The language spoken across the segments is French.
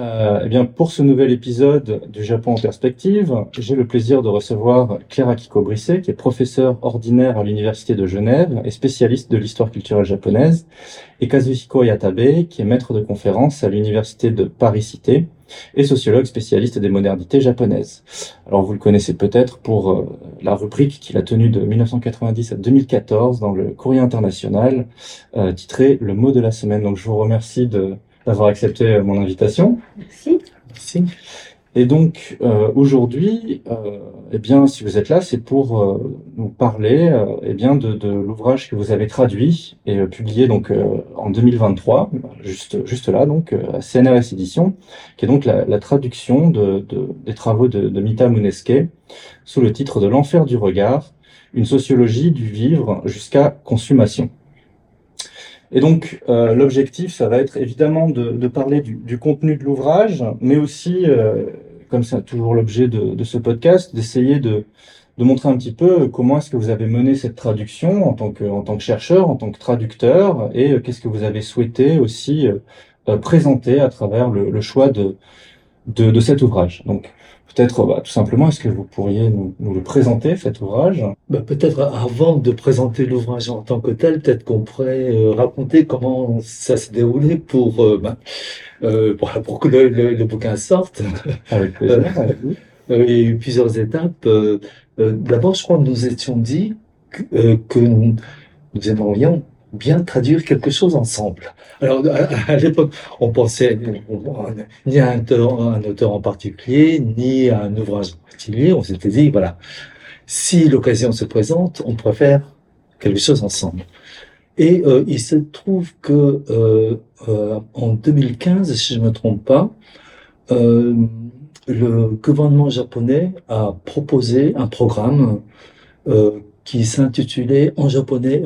Euh, eh bien, pour ce nouvel épisode du Japon en perspective, j'ai le plaisir de recevoir Claire Akiko Brisset, qui est professeure ordinaire à l'Université de Genève et spécialiste de l'histoire culturelle japonaise, et Kazuhiko Yatabe, qui est maître de conférence à l'Université de Paris-Cité et sociologue spécialiste des modernités japonaises. Alors, vous le connaissez peut-être pour euh, la rubrique qu'il a tenue de 1990 à 2014 dans le Courrier international, euh, titré Le mot de la semaine. Donc, je vous remercie de d'avoir accepté euh, mon invitation. Merci. Merci. Et donc euh, aujourd'hui, euh, eh bien, si vous êtes là, c'est pour euh, nous parler, euh, eh bien, de, de l'ouvrage que vous avez traduit et euh, publié donc en 2023, juste juste là, donc à CNRS édition, qui est donc la, la traduction de, de, des travaux de, de Mita Muneske sous le titre de L'enfer du regard, une sociologie du vivre jusqu'à consommation. Et donc, euh, l'objectif, ça va être évidemment de, de parler du, du, contenu de l'ouvrage, mais aussi, euh, comme c'est toujours l'objet de, de, ce podcast, d'essayer de, de, montrer un petit peu comment est-ce que vous avez mené cette traduction en tant que, en tant que chercheur, en tant que traducteur, et euh, qu'est-ce que vous avez souhaité aussi euh, présenter à travers le, le choix de, de, cet ouvrage. Donc, Peut-être, bah, tout simplement, est-ce que vous pourriez nous, nous le présenter, cet ouvrage? Bah, Peut-être avant de présenter l'ouvrage en tant que tel, peut-être qu'on pourrait euh, raconter comment ça s'est déroulé pour, euh, bah, euh, pour, pour, que le, le, le, bouquin sorte. Avec plaisir. il y a eu plusieurs étapes. D'abord, je crois que nous étions dit que, que nous aimerions bien traduire quelque chose ensemble. Alors, à, l'époque, on pensait ni à un auteur, en particulier, ni à un ouvrage en particulier. On s'était dit, voilà, si l'occasion se présente, on faire quelque chose ensemble. Et euh, il se trouve que euh, euh, en 2015, si je me trompe pas, euh, le gouvernement japonais a proposé un programme euh, qui s'intitulait en japonais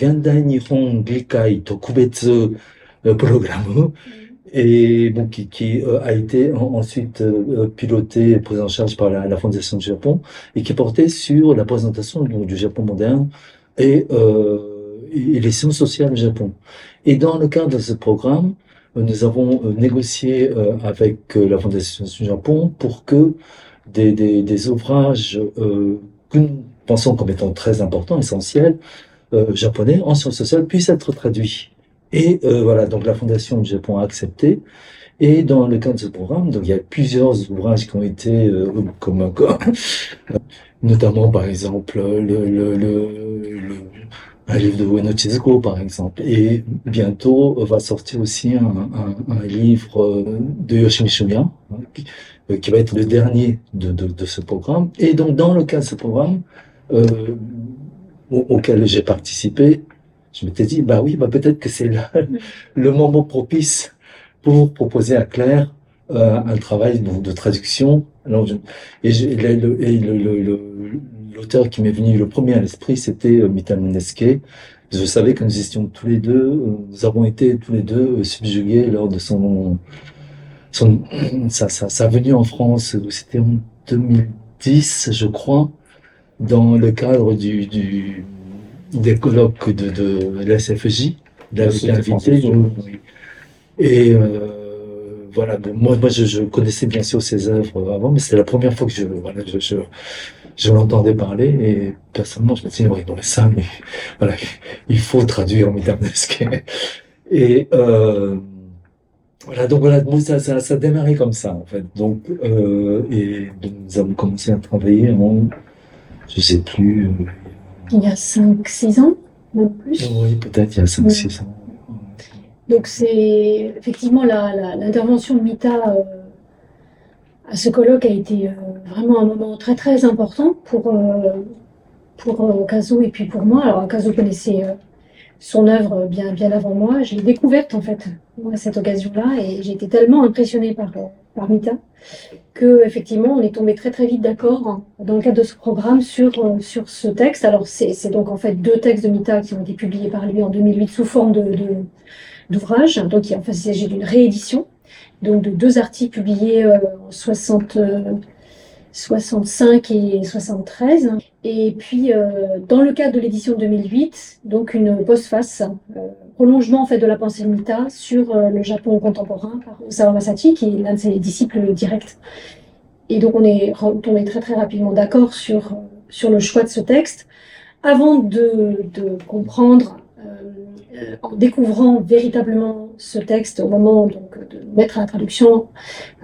Gandai Nihon Gikai Tokubetsu Programme et bon, qui, qui euh, a été en, ensuite euh, piloté et pris en charge par la, la, Fondation du Japon et qui portait sur la présentation donc, du Japon moderne et, euh, et, les sciences sociales au Japon. Et dans le cadre de ce programme, nous avons négocié avec la Fondation du Japon pour que des, des, des ouvrages que nous pensons comme étant très importants, essentiels, japonais en sciences sociales puisse être traduit. Et euh, voilà, donc la Fondation du Japon a accepté. Et dans le cadre de ce programme, donc il y a plusieurs ouvrages qui ont été euh, comme, notamment par exemple le, le, le, un livre de Ueno Chizuko par exemple. Et bientôt va sortir aussi un, un, un livre de Yoshimi Shumia qui, qui, va être le dernier de, de, de, ce programme. Et donc dans le cadre de ce programme, euh, auquel j'ai participé, je m'étais dit, bah oui, bah peut-être que c'est le, le, moment propice pour proposer à Claire euh, un travail donc, de traduction. Alors, je, et, l'auteur qui m'est venu le premier à l'esprit, c'était euh, Mital Mineske. Je savais que nous étions tous les deux, euh, nous avons été tous les deux euh, subjugués lors de son, son sa, sa, sa venue en France, c'était en 2010, je crois dans le cadre du, du des colloques de, de la avait invité. Et euh, voilà, bon, moi, moi je, je, connaissais bien sûr ses œuvres avant, mais c'était la première fois que je, voilà, je, je, je l'entendais parler et personnellement je me disais, oui, non mais ça, mais voilà, il faut traduire Midernesque. Et euh, voilà, donc voilà, moi, ça, ça, ça a démarré comme ça en fait. Donc, euh, et donc, nous avons commencé à travailler en je sais plus. Euh, il y a 5-6 ans, même plus. Oui, peut-être il y a 5-6 ans. Donc c'est effectivement l'intervention de Mita euh, à ce colloque a été euh, vraiment un moment très très important pour, euh, pour Kazo et puis pour moi. Alors Kazo connaissait son œuvre bien, bien avant moi. Je l'ai découverte en fait à cette occasion-là et j'ai été tellement impressionnée par, par Mita que effectivement on est tombé très très vite d'accord dans le cadre de ce programme sur euh, sur ce texte. Alors c'est donc en fait deux textes de Mita qui ont été publiés par lui en 2008 sous forme de d'ouvrage. Donc il s'agit d'une réédition donc de deux articles publiés euh, en 60 euh, 65 et 73. Et puis, euh, dans le cadre de l'édition 2008, donc une postface euh, prolongement en fait de la pensée de Mita sur euh, le Japon contemporain par Osawa Masashi, qui est l'un de ses disciples directs. Et donc on est très très rapidement d'accord sur, sur le choix de ce texte. Avant de, de comprendre, euh, en découvrant véritablement ce texte, au moment donc, de mettre à la traduction,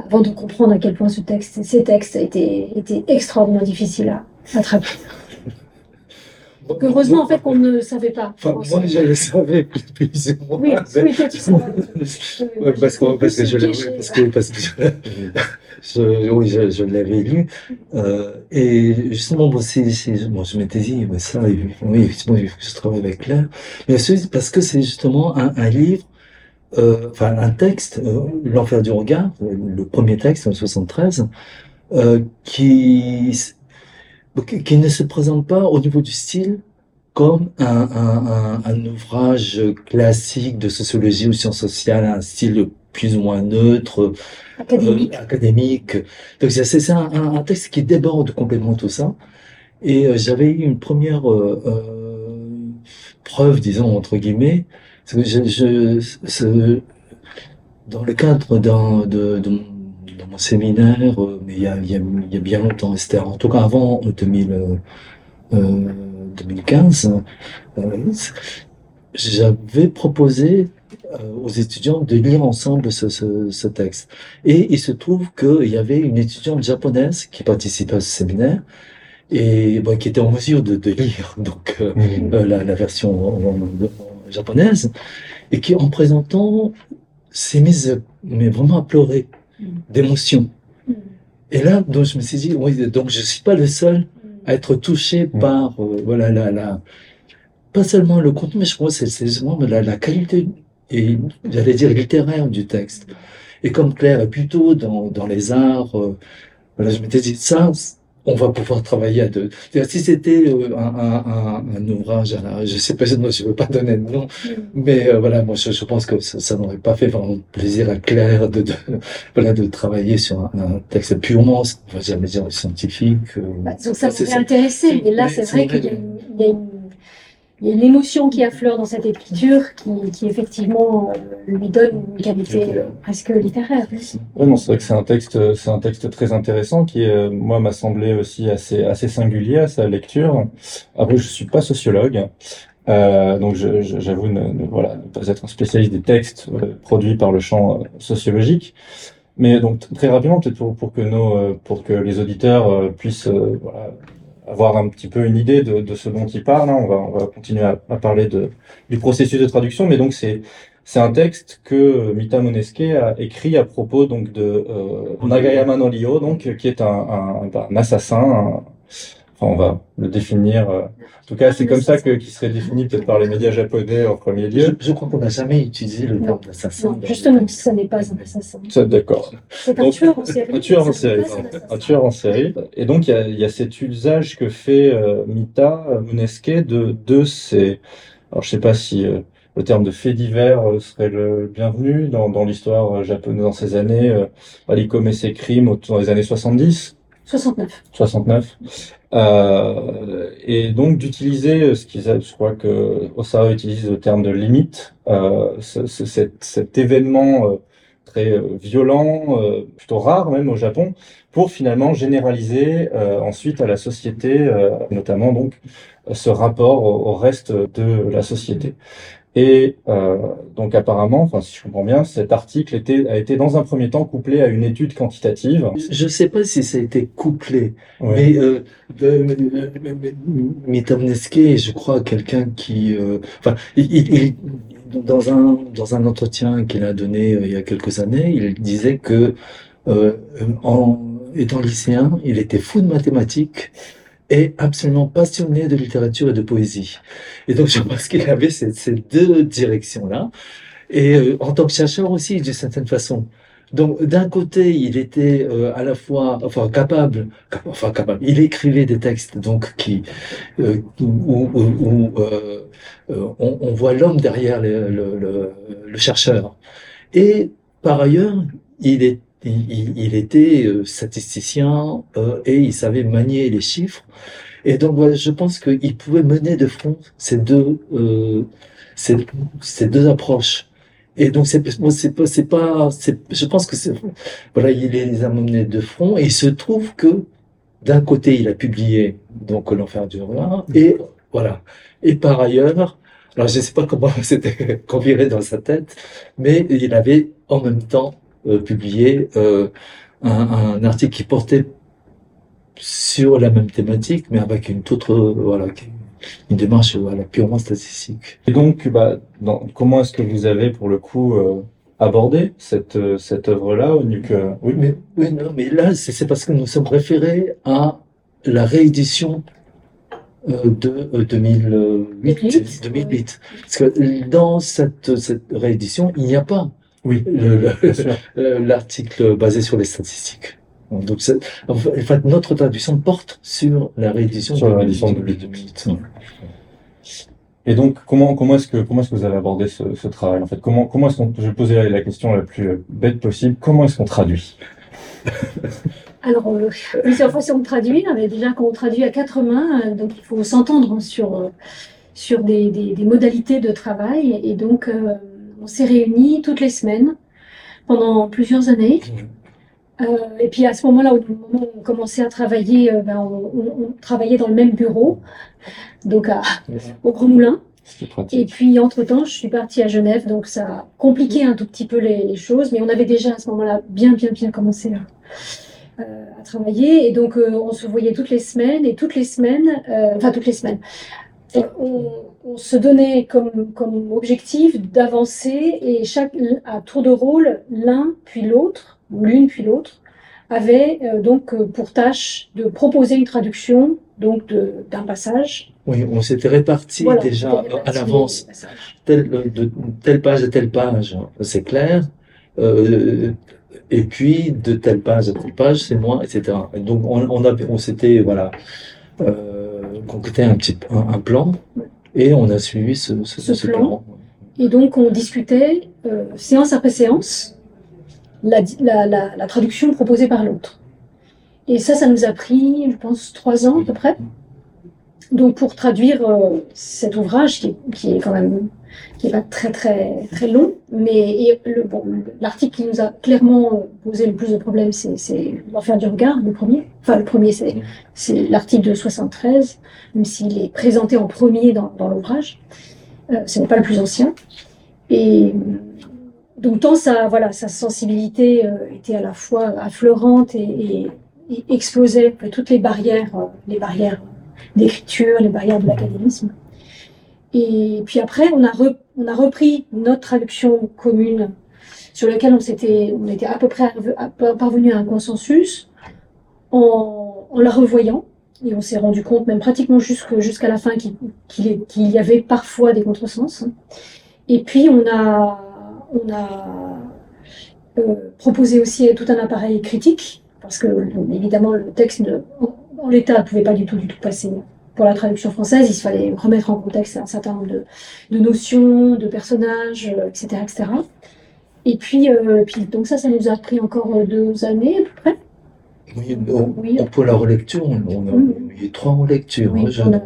avant de comprendre à quel point ce texte, ces textes étaient, étaient extraordinairement difficiles à, à traduire. Donc heureusement en fait qu'on ne savait pas. Enfin, moi je le savais plus ou moins. Oui, oui, toi tu savais. Ouais, parce que, parce que je l'avais, parce que, parce que je, je- oui, je, je l'avais lu. Euh, et justement, moi, c'est, moi, je m'étais dit, mais ça, oui, effectivement, je travaille avec Claire. Mais parce que c'est justement un, un livre, euh, enfin, un texte, euh, L'enfer du regard, le premier texte, en 73, euh, qui, qui ne se présente pas au niveau du style comme un, un, un, un ouvrage classique de sociologie ou sciences sociales, un style plus ou moins neutre, Académique. euh, académique. Donc c'est c'est un, texte qui déborde complètement tout ça. Et euh, j'avais eu une première euh, euh, preuve, disons entre guillemets, parce que je, je, ce- dans le cadre d'un de, de, mon, mon séminaire, euh, mais il y a, il y a, il y a bien longtemps, c'était en tout cas avant 2000, euh, euh, 2015, j'avais proposé aux étudiants de lire ensemble ce, ce, ce texte. Et il se trouve qu'il y avait une étudiante japonaise qui participait à ce séminaire et bon, qui était en mesure de, de lire donc euh, euh, la, la version en- en- en japonaise et qui en présentant s'est mise mais vraiment à pleurer Mm. d'émotion. Mm. Et là, donc je me suis dit, oui, donc je suis pas le seul à être touché Mm. par euh, voilà la, la pas seulement le contenu, mais je crois que c'est vraiment la, la qualité et j'allais dire littéraire du texte. Et comme Claire est plutôt dans, dans les arts, euh, voilà, je m'étais dit ça, on va pouvoir travailler à deux. Si c'était euh, un, un, un, un ouvrage, je sais pas, je veux pas donner de nom, Mm. mais euh, voilà, moi je, je pense que ça, ça n'aurait pas fait vraiment plaisir à Claire de, de voilà de travailler sur un, un texte purement, enfin, j'allais dire scientifique. euh, Bah, donc ça c'est- m'aurait intéressé, mais là c'est vrai qu'il y a que- une, il y a une, il y a une émotion qui affleure dans cette écriture qui, qui effectivement euh, lui donne une qualité euh, presque littéraire. Ouais, non, c'est vrai que c'est un texte, c'est un texte très intéressant qui, euh, moi, m'a semblé aussi assez, assez singulier à sa lecture. Après, je suis pas sociologue, euh, donc j'avoue ne, ne- voilà, ne pas être un spécialiste des textes euh, produits par le champ sociologique. Mais donc très rapidement, peut-être pour, pour que nos, euh, pour que les auditeurs puissent euh, voilà, avoir un petit peu une idée de, de ce dont il parle, hein, on va, on va continuer à, à parler de, du processus de traduction. Mais donc c'est c'est un texte que Mita Moneske a écrit à propos donc de euh, Nagayama no Ryo, donc qui est un, un, un assassin. un- enfin, on va le définir. euh, en tout cas, c'est comme ça que qui serait défini peut-être par les médias japonais en premier lieu. je crois qu'on n'a jamais utilisé le terme d'assassin. Non, justement, ce n'est pas un assassin. Ça, D'accord. C'est un tueur en série. Un tueur en ça série. un tueur en série. Et donc, il y a, il y a cet usage que fait euh, Mita Muneske de, de ces. Alors, je sais pas si euh, le terme de fait divers euh, serait le bienvenu dans, dans l'histoire euh, japonaise dans ces années. Euh, il commet ses crimes au- dans les années 70. 69. 69. Euh, et donc d'utiliser euh, ce qu'ils je crois que Osawa utilise le terme de limite, euh, ce- ce- cet, cet événement euh, très euh, violent, euh, plutôt rare même au Japon, pour finalement généraliser ensuite à la société, notamment donc ce rapport au, au reste de la société. Et euh, donc apparemment, enfin si je comprends bien, cet article était, a été dans un premier temps couplé à une étude quantitative. Je ne sais pas si ça a été couplé, mais euh, euh, Mitamneske je crois, quelqu'un qui, euh, enfin, il, il- il- dans un dans un entretien qu'il a donné euh, il y a quelques années, il disait que euh, en étant lycéen, il était fou de mathématiques et absolument passionné de littérature et de poésie. Et donc, je pense qu'il avait ces, deux directions-là. Et euh, en tant que chercheur aussi, d'une certaine façon. Donc, d'un côté, il était euh, à la fois, enfin, capable, cap- enfin, capable. Il écrivait des textes, donc, qui, euh, où, où- où, euh, euh, on, on voit l'homme derrière le, le, le, le chercheur. Et par ailleurs, il est il, il- il était euh, statisticien euh, et il savait manier les chiffres. Et donc, voilà, je pense qu'il pouvait mener de front ces deux, euh, c'est c'est deux approches. Et donc c'est c'est pas c'est pas c'est je pense que c'est voilà il les a menés de front et il se trouve que d'un côté il a publié donc l'enfer du roi et voilà et par ailleurs alors je sais pas comment c'était conviré dans sa tête mais il avait en même temps publié euh, un, un article qui portait sur la même thématique mais avec une autre voilà une démarche voilà, purement statistique. Et donc, bah, dans, comment est-ce que vous avez, pour le coup, euh, abordé cette, euh, cette œuvre-là au que... Oui, mais, oui, non, mais là, c'est parce que nous sommes référés à la réédition euh, de 2008. 2008. Parce que dans cette, cette réédition, il n'y a pas oui, l'article basé sur les statistiques. Donc, en fait, notre traduction porte sur la réédition sur la réédition de 2008. Et donc, comment, comment est-ce que, comment est-ce que vous avez abordé ce, ce travail, en fait? Comment, comment est-ce qu'on, je vais poser la, question la plus bête possible. Comment est-ce qu'on traduit? Alors, euh, plusieurs façons de traduire. Mais déjà, quand on traduit à quatre mains, euh, donc il faut s'entendre sur, euh, sur des, des, des, modalités de travail. Et donc, euh, on s'est réunis toutes les semaines pendant plusieurs années. Euh, et puis à ce moment-là, au moment où on commençait à travailler, euh, ben, on, on, travaillait dans le même bureau, donc à, au Grand Moulin. Et puis entre-temps, je suis partie à Genève, donc ça a compliqué un tout petit peu les, les choses, mais on avait déjà à ce moment-là bien, bien, bien commencé à, euh, à travailler. Et donc on se voyait toutes les semaines, et toutes les semaines, enfin toutes les semaines, on, on, se donnait comme, comme objectif d'avancer et chaque, à tour de rôle, l'un puis l'autre l'une puis l'autre, avait euh, donc euh, pour tâche de proposer une traduction donc d'un passage. Oui, on s'était réparti voilà, déjà à l'avance, telle, de telle page à telle page, c'est clair. Euh, et puis de telle page à telle page, c'est moi, etc. Et donc on, on, s'était voilà euh, concrété un petit un, un, plan et on a suivi ce, ce, ce, ce plan. plan. Et donc on discutait euh, séance après séance la, la, la, la traduction proposée par l'autre. Et ça, ça nous a pris, je pense, trois ans à peu près. Donc pour traduire euh, cet ouvrage qui est, qui est, quand même qui est pas très très très long, mais et le bon l'article qui nous a clairement posé le plus de problèmes, c'est l'enfer du regard, le premier. Enfin le premier c'est c'est l'article de 73, même s'il est présenté en premier dans, dans l'ouvrage. Euh, ce n'est pas le plus ancien. Et donc tant sa, voilà, sa sensibilité euh, était à la fois affleurante et, et, et explosait toutes les barrières, euh, les barrières d'écriture, les barrières de l'académisme. Et puis après, on a, on a repris notre traduction commune sur laquelle on, s'était, on était à peu près parvenu à un consensus en, la revoyant. Et on s'est rendu compte, même pratiquement jusqu'à la fin, qu'il, y avait parfois des contresens. Et puis on a on a euh, proposé aussi tout un appareil critique, parce que évidemment le texte en, l'état ne pouvait pas du tout, du tout passer pour la traduction française. Il fallait remettre en contexte un certain nombre de, de notions, de personnages, etc. Euh, etc. Et puis, euh, puis, donc ça, ça nous a pris encore deux années à peu près. Oui, on, oui. pour la relecture, on, on a, mmh. a trois relectures. Oui, hein,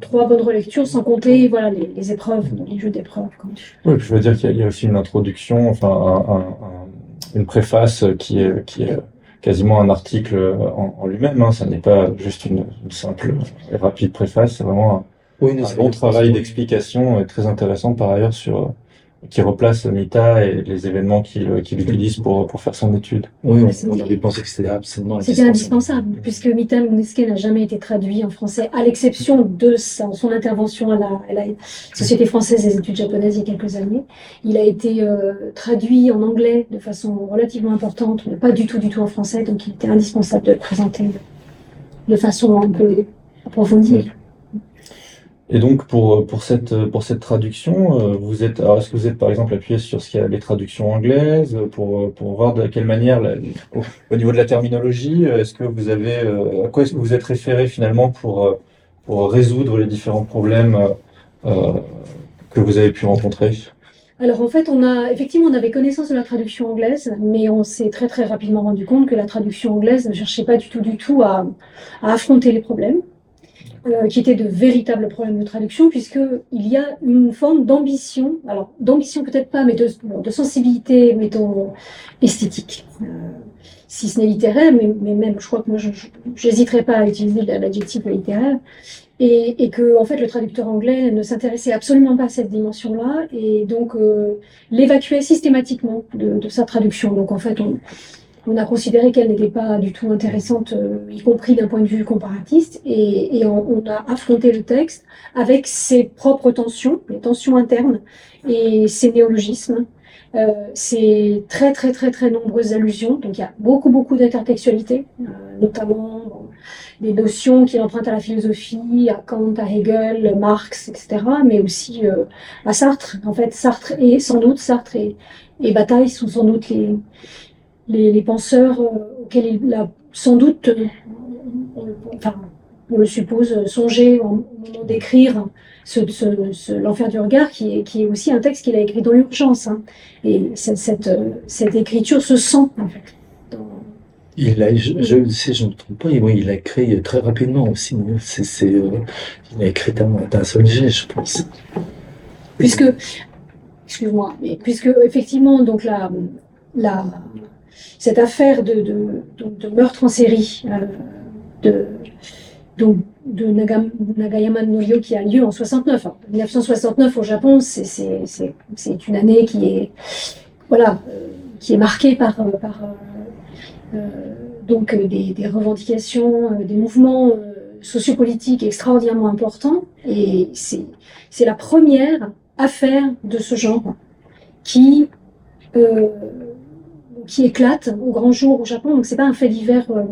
trois bonnes relectures, sans compter voilà, les, les épreuves, les jeux d'épreuves. Oui, je veux dire qu'il y, y, a aussi une introduction, enfin un, un, une préface qui est, qui est quasiment un article en, en lui-même. Hein. Ça n'est pas juste une, une, simple et rapide préface, c'est vraiment un, oui, un bon travail d'explication et très intéressant par ailleurs sur qui replace Mita et les événements qu'il qu utilise pour, pour faire son étude. Oui, on, on avait pensé que c'était absolument indispensable. C'était indispensable, puisque Mita Monesque n'a jamais été traduit en français, à l'exception de sa, son intervention à la, à la, Société française des études japonaises il y a quelques années. Il a été euh, traduit en anglais de façon relativement importante, mais pas du tout, du tout en français, donc il était indispensable de le présenter de façon un peu approfondie. Oui. Et donc pour pour cette pour cette traduction, euh, vous êtes est-ce que vous êtes par exemple appuyé sur ce qu'il y a les traductions anglaises pour pour voir de quelle manière au, au, niveau de la terminologie, est-ce que vous avez euh, à quoi est-ce que vous êtes référé finalement pour euh, pour résoudre les différents problèmes euh, que vous avez pu rencontrer? Alors en fait, on a effectivement on avait connaissance de la traduction anglaise, mais on s'est très très rapidement rendu compte que la traduction anglaise ne cherchait pas du tout du tout à affronter les problèmes euh, qui étaient de véritables problèmes de traduction, puisqu'il y a une forme d'ambition, alors d'ambition peut-être pas, mais de, de sensibilité, mettons, esthétique. Euh, si ce n'est littéraire, mais, mais, même, je crois que moi, je n'hésiterai pas à utiliser l'adjectif littéraire, et, et, que en fait le traducteur anglais ne s'intéressait absolument pas à cette dimension-là, et donc euh, l'évacuait systématiquement de, de, sa traduction. Donc en fait, on, on a considéré qu'elle n'était pas du tout intéressante, euh, y compris d'un point de vue comparatiste, et, et on, on, a affronté le texte avec ses propres tensions, les tensions internes et ses néologismes. Euh, très très très très nombreuses allusions, donc il y a beaucoup beaucoup d'intertextualité, euh, notamment bon, des notions qui empruntent à la philosophie, à Kant, à Hegel, Marx, etc., mais aussi euh, à Sartre. En fait, Sartre et sans doute Sartre et, et Bataille sont sans doute les les, les penseurs euh, auxquels il a sans doute, euh, on, enfin, on le suppose, songé au moment d'écrire ce, ce, ce l'enfer du regard, qui est, qui est aussi un texte qu'il a écrit dans l'urgence. Hein. Et cette, cette, cette, écriture se sent, en fait. Dans... Il a, je, je, si je ne me trompe pas, oui, il a écrit très rapidement aussi. C'est, c'est, euh, il a écrit d'un, d'un seul jet, je pense. Puisque, excuse-moi, mais puisque effectivement, donc la, la, cette affaire de, de, meurtre en série euh, de, de Nagam, Nagayama Norio qui a lieu en 69. En 1969 au Japon, c'est une année qui est, voilà, euh, qui est marquée par, euh, donc des, revendications, des mouvements sociopolitiques extraordinairement importants. Et c'est la première affaire de ce genre qui qui éclate au grand jour au Japon. Donc c'est pas un fait divers, euh,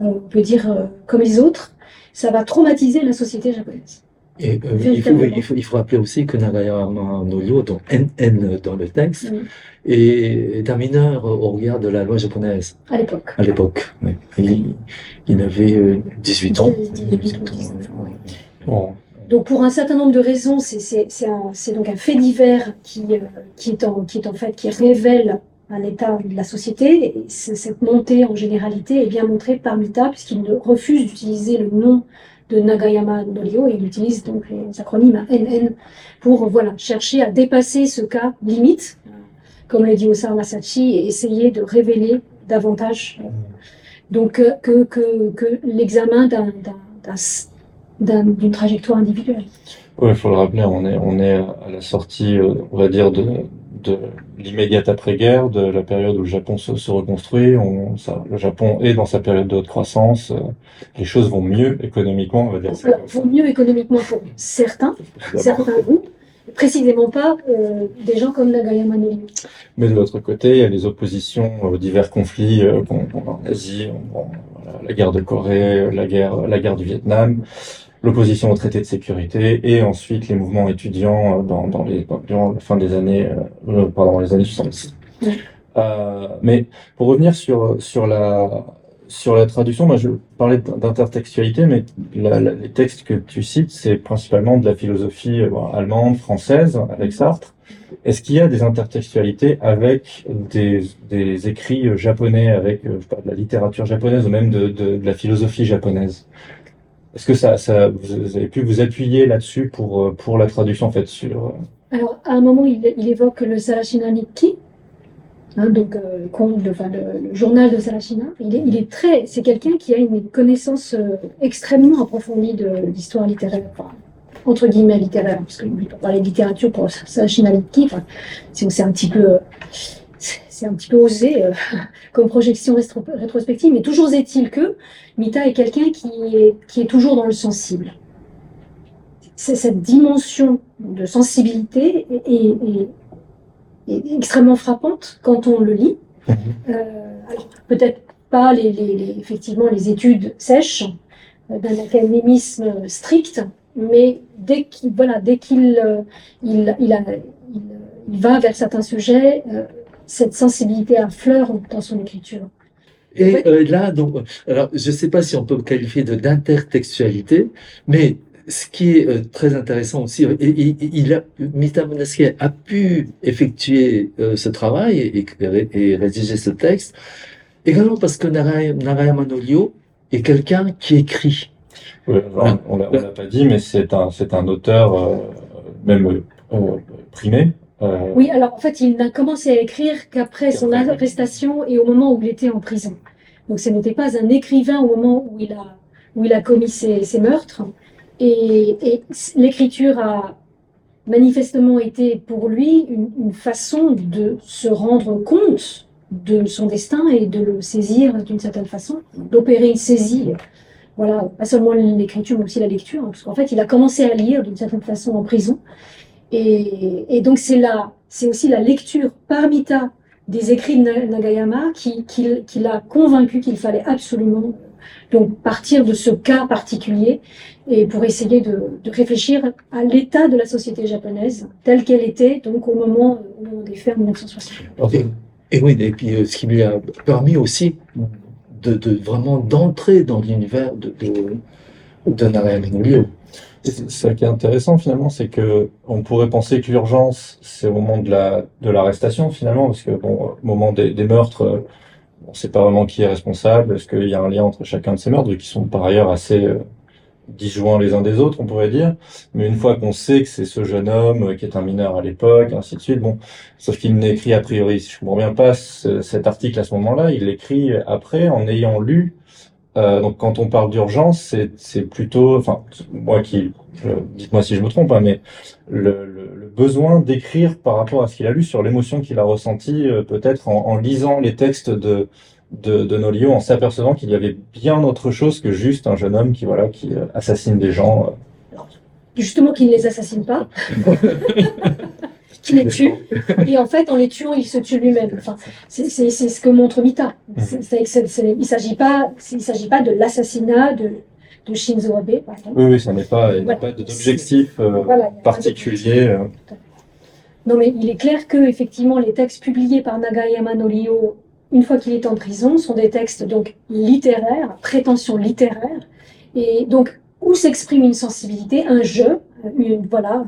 on peut dire euh, comme les autres. Ça va traumatiser la société japonaise. Et euh, il, faut, il, faut, il, faut, rappeler aussi que Nagayama no donc NN dans le texte, oui. est, un mineur au regard de la loi japonaise. À l'époque. À l'époque, oui. Il, il, avait 18 ans. 18 ans. Bon. Donc pour un certain nombre de raisons, c'est donc un fait divers qui, qui, est en, qui est en fait qui révèle un état de la société. Et cette montée en généralité est bien montrée par Mita, puisqu'il refuse d'utiliser le nom de Nagayama Norio et il utilise donc les acronymes NN pour voilà, chercher à dépasser ce cas limite, comme l'a dit Osamu Masashi, et essayer de révéler davantage donc que, que, que l'examen d'une trajectoire individuelle. Oui, il faut le rappeler, on est, on est à la sortie, on va dire, de, de l'immédiate après-guerre, de la période où le Japon se, se reconstruit. On, ça, le Japon est dans sa période de haute croissance. Euh, les choses vont mieux économiquement, on va dire. Alors, vont mieux économiquement pour certains, certains groupes, précisément pas euh, des gens comme Nagayama Norio. Mais de l'autre côté, il y a les oppositions aux divers conflits euh, qu'on qu en Asie, bon, voilà, la guerre de Corée, la guerre, la guerre du Vietnam l'opposition au traité de sécurité et ensuite les mouvements étudiants dans, dans les durant la fin des années euh, pardon les années 70. Oui. Euh, mais pour revenir sur sur la sur la traduction, moi je parlais d'intertextualité, mais la, la, les textes que tu cites, c'est principalement de la philosophie bon, allemande, française, avec Sartre. Est-ce qu'il y a des intertextualités avec des, des écrits japonais, avec je sais pas, de la littérature japonaise ou même de, de, de la philosophie japonaise? Est-ce que ça, vous avez pu vous appuyer là-dessus pour, pour la traduction en fait sur Alors, à un moment, il, évoque le Sarashina Nikki, hein, donc euh, le, journal de Sarashina. Il est, très, c'est quelqu'un qui a une connaissance euh, extrêmement approfondie de l'histoire littéraire, entre guillemets littéraire, parce que parler de littérature pour Sarashina Nikki, enfin, c'est un petit peu. C'est un petit peu osé euh, comme projection rétrospective, mais toujours est-il que Mita est quelqu'un qui est, qui est toujours dans le sensible. C'est cette dimension de sensibilité est, est, est, extrêmement frappante quand on le lit. Mhm. Euh, alors peut-être pas les, les, les, effectivement les études sèches euh, d'un académisme strict, mais dès qu'il voilà, dès qu'il il, il, a, il, il, va vers certains sujets, euh, cette sensibilité à fleur dans son écriture. Et euh, là, donc, alors, je ne sais pas si on peut qualifier de d'intertextualité, mais ce qui est euh, très intéressant aussi, et, et, il a, Mita Monaski a pu effectuer euh, ce travail et, et, rédiger ce texte, également parce que Narayama Nolio est quelqu'un qui écrit. Ouais, on on l'a pas dit, mais c'est un, c'est un auteur euh, même euh, primé. Oui, alors en fait, il n'a commencé à écrire qu'après son arrestation et au moment où il était en prison. Donc ce n'était pas un écrivain au moment où il a, où il a commis ses, ses meurtres. Et, et l'écriture a manifestement été pour lui une, une façon de se rendre compte de son destin et de le saisir d'une certaine façon, d'opérer une saisie. Voilà, pas seulement l'écriture, mais aussi la lecture, parce qu'en fait, il a commencé à lire d'une certaine façon en prison. Et, donc, c'est là, c'est aussi la lecture par Mita des écrits de Na- Nagayama qui, l'a convaincu qu'il fallait absolument donc partir de ce cas particulier et pour essayer de, réfléchir à l'état de la société japonaise telle qu'elle était donc au moment, des faits en 1960. Et, oui, et puis euh, ce qui lui a permis aussi de, vraiment d'entrer dans l'univers de, de, de Ce qui est intéressant finalement, c'est que on pourrait penser que l'urgence, c'est au moment de la de l'arrestation finalement, parce que bon, au moment des, des meurtres, euh, on sait pas vraiment qui est responsable, est-ce qu'il y a un lien entre chacun de ces meurtres, qui sont par ailleurs assez euh, disjoints les uns des autres, on pourrait dire. Mais une fois qu'on sait que c'est ce jeune homme euh, qui est un mineur à l'époque, ainsi de suite, bon, sauf qu'il n'écrit a priori, si je comprends bien pas ce- cet article à ce moment-là, il l'écrit après en ayant lu euh, donc quand on parle d'urgence, c'est c'est plutôt, enfin moi qui, euh, dites-moi si je me trompe, hein, mais le, le, le besoin d'écrire par rapport à ce qu'il a lu sur l'émotion qu'il a ressentie, euh, peut-être en, en lisant les textes de de, de Nolio, en s'apercevant qu'il y avait bien autre chose que juste un jeune homme qui voilà qui euh, assassine des gens. euh. Justement qu'il ne les assassine pas, qu'il les tue, et en fait en les tuant il se tue lui-même. Enfin, c'est ce que montre Mita. C'est- c'est- c'est- c'est- il s'agit pas, il s'agit pas de l'assassinat de, de Shinzo Abe, par exemple. Oui oui, ça n'est pas, il n'y a Voilà. pas d'objectif euh, Voilà, particulier. euh. Non, mais il est clair que effectivement les textes publiés par Nagayama Norio une fois qu'il est en prison sont des textes donc littéraires, prétention littéraire, et donc où s'exprime une sensibilité, un jeu, une, voilà,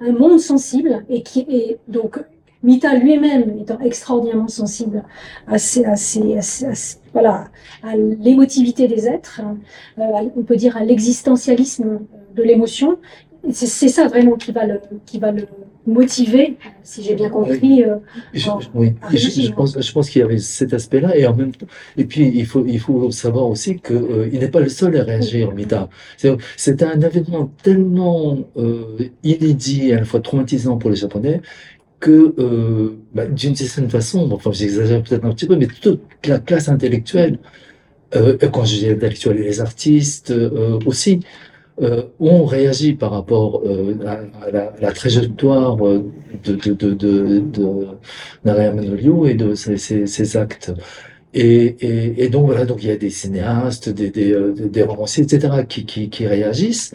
un monde sensible, et qui est donc Mita lui-même étant extraordinairement sensible à, ces, à, voilà, à l'émotivité des êtres, euh, à- on peut dire à l'existentialisme de l'émotion. C'est ça vraiment qui va le, qui va le motiver, si j'ai bien compris. euh, Je, oui, je, pense, je pense qu'il y avait cet aspect-là et en même temps, et puis il faut, il faut savoir aussi que euh, il n'est pas le seul à réagir, Mita. C'est- un événement tellement euh, inédit et à la fois traumatisant pour les Japonais que, euh, bah, d'une certaine façon, enfin j'exagère peut-être un petit peu, mais toute la classe intellectuelle, quand je dis intellectuelle, les artistes aussi, euh, ont réagi par rapport euh, à, la, à la trajectoire euh, de, de, de, de, de et de ses, ses, actes. Et, et, et donc voilà, donc il y a des cinéastes, des, des, euh, des romanciers, etc., qui, qui, qui réagissent.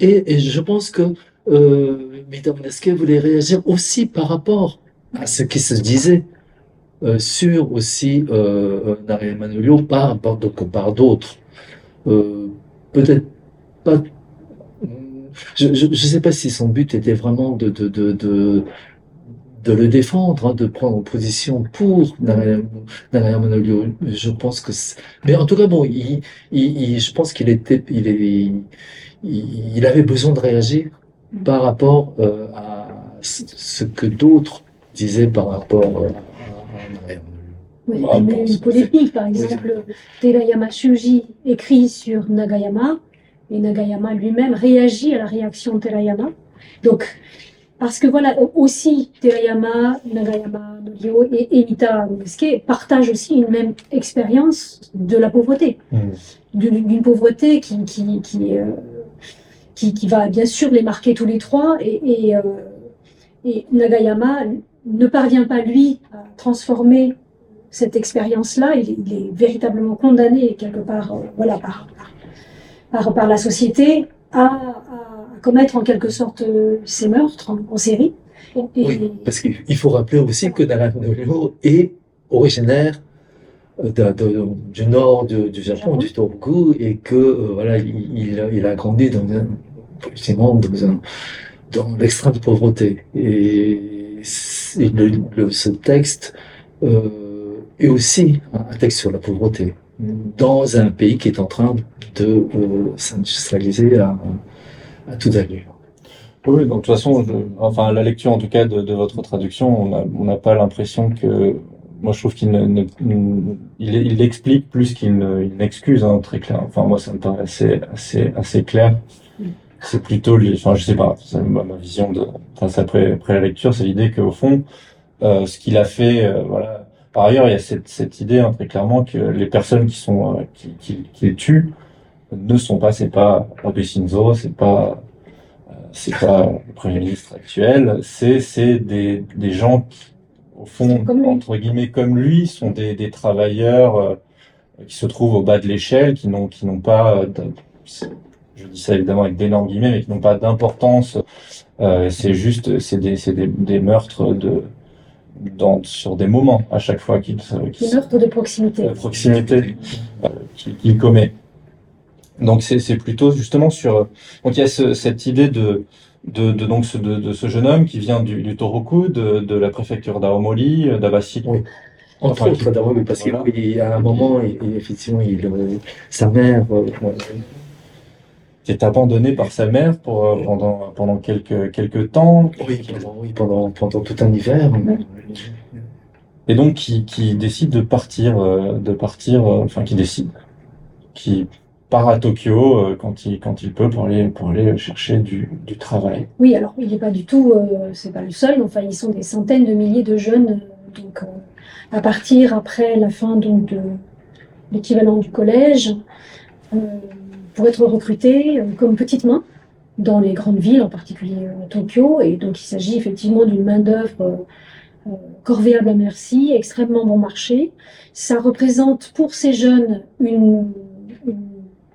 Et, et je pense que euh, Mita Monesque voulait réagir aussi par rapport à ce qui se disait euh, sur aussi euh, Narayana Manolio par, par, par d'autres. Euh, Peut-être pas je je sais pas si son but était vraiment de de de de, de le défendre, hein, de prendre position pour Narayana Manolio. Je pense que, mais en tout cas bon, il, il, il- je pense qu'il était, il est, il, il avait besoin de réagir par rapport euh, à ce que d'autres disaient par rapport euh, à, Manolio. Oui, Ah, il y a c'est- une polémique, par exemple, Terayama Shuji écrit sur Nagayama, et Nagayama lui-même réagit à la réaction de Terayama. Donc, parce que voilà, aussi Terayama, Nagayama, Norio et Emita Monesuke partagent aussi une même expérience de la pauvreté. Mm. D'une pauvreté qui, qui, qui, euh, qui, qui va bien sûr les marquer tous les trois, et, et, euh, et Nagayama ne parvient pas, lui, à transformer cette expérience-là, il, est- il est véritablement condamné quelque part, euh, voilà, par, par, par la société à, à commettre en quelque sorte euh, ces meurtres en, en série. Et, Oui, parce qu'il il faut rappeler aussi que Narayana Manolio est originaire euh, de- du nord de- du Japon, du Tohoku, et que euh, voilà, il, il a, grandi dans un, dans, un- dans l'extrême pauvreté. Et, c'est- le, le- ce texte euh, est aussi un texte sur la pauvreté. Dans un pays qui est en train de euh, s'industrialiser à, à toute allure. Oui, donc de toute façon, enfin, la lecture en tout cas de, de votre traduction, on n'a pas l'impression que. Moi, je trouve qu'il ne, il, il explique plus qu'il n'excuse, hein, très clair. Enfin, moi, ça me paraît assez, assez, assez clair. C'est plutôt, enfin, je sais pas, ma, ma, vision de, enfin, après, après la lecture, c'est l'idée qu'au fond, euh, ce qu'il a fait, euh, voilà. Par ailleurs, il y a cette, cette idée, hein, très clairement, que les personnes qui sont, euh, qui, qui, qui, les tuent ne sont pas, c'est pas Abesinzo, c'est pas c'est pas le Premier ministre actuel, c'est c'est des, des gens qui, au fond, entre guillemets, comme lui, sont des, des travailleurs euh, qui se trouvent au bas de l'échelle, qui n'ont qui n'ont pas, je dis ça évidemment avec d'énormes guillemets, mais qui n'ont pas d'importance. Euh, c'est juste, c'est des, c'est des, des meurtres de dans, sur des moments à chaque fois qu'il qu de proximité, de proximité euh, qu'il commet. Donc c'est plutôt justement sur donc il y a ce, cette idée de de, de donc ce, de, de, ce jeune homme qui vient du, du Toroku, de, de la préfecture d'Aomori, d'Abassi. Oui. Entre enfin, autres d'Aomori, parce voilà. qu'il a un moment, il, effectivement, il, sa mère euh, qui est abandonné par sa mère pour, euh, pendant, pendant quelques, quelques temps. Oui, pendant, oui, pendant, pendant tout un hiver. Et donc qui, qui décide de partir, euh, de partir, enfin qui décide, qui part à Tokyo euh, quand il quand il peut pour aller pour aller chercher du, du travail. Oui, alors il n'est pas du tout, euh, c'est pas le seul. Enfin, ils sont des centaines de milliers de jeunes euh, donc euh, à partir après la fin donc de l'équivalent du collège euh, pour être recrutés comme petites mains dans les grandes villes, en particulier Tokyo. Et donc il s'agit effectivement d'une main d'œuvre corvéable à merci, extrêmement bon marché. Ça représente pour ces jeunes une, une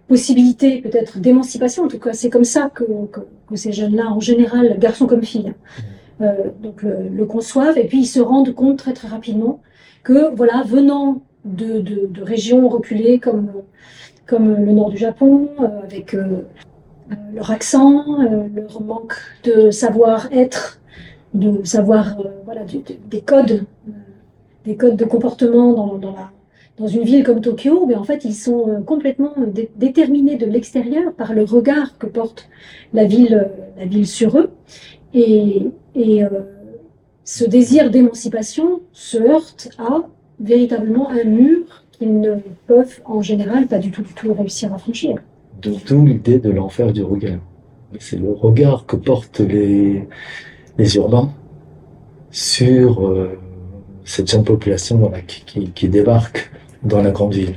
possibilité peut-être d'émancipation. En tout cas, c'est comme ça que, que, que ces jeunes-là, en général, garçons comme filles, mmh. euh, donc le, le, conçoivent. Et puis ils se rendent compte très très rapidement que, voilà, venant de, de, de régions reculées comme, comme le nord du Japon, euh, avec euh, leur accent, euh, leur manque de savoir-être, de savoir, euh, voilà, des codes, euh, des codes de comportement dans, dans la dans une ville comme Tokyo, mais en fait, ils sont euh, complètement dé déterminés de l'extérieur par le regard que porte la ville, euh, la ville sur eux. Et, et euh, ce désir d'émancipation se heurte à véritablement un mur qu'ils ne peuvent en général pas du tout, du tout réussir à franchir. D'où l'idée de l'enfer du regard. C'est le regard que portent les, les urbains sur euh, cette jeune population voilà, qui, qui, qui débarque dans la grande ville.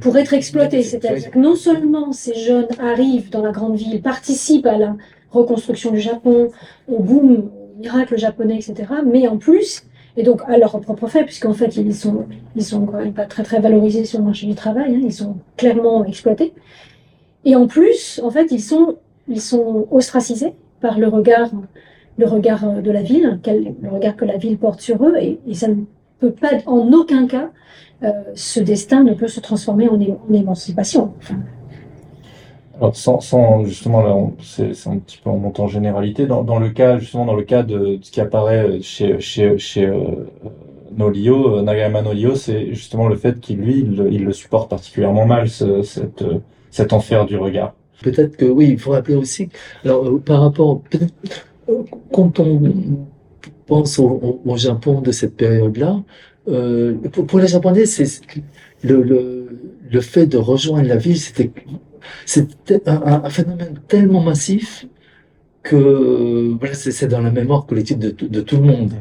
Pour être exploité, c'est-à-dire que non seulement ces jeunes arrivent dans la grande ville, participent à la reconstruction du Japon, au boom, au miracle japonais, etc., mais en plus, et donc à leur propre fait, puisqu'en fait ils sont, ils sont quand même pas très très valorisés sur le marché du travail, hein, ils sont clairement exploités, et en plus, en fait, ils sont, ils sont ostracisés par le regard, le regard de la ville, le regard que la ville porte sur eux, et, ça ne peut pas, en aucun cas, euh, ce destin ne peut se transformer en, émancipation. Alors, sans, sans, justement, là, c'est un petit peu en montant généralité. Dans, dans, le cas, justement, dans le cas de, ce qui apparaît chez, chez, chez euh, Nolio, euh, Nagayama Nolio, c'est justement le fait qu'il, lui, il, le supporte particulièrement mal, ce, cette, cet enfer du regard. Peut-être que, oui, il faut rappeler aussi, alors, euh, par rapport, peut-être, quand on pense au, au, Japon de cette période-là, euh, pour, pour, les Japonais, c'est le, le, le, fait de rejoindre la ville, c'était c'était un, un, phénomène tellement massif que voilà, c'est dans la mémoire collective de, de, de tout le monde.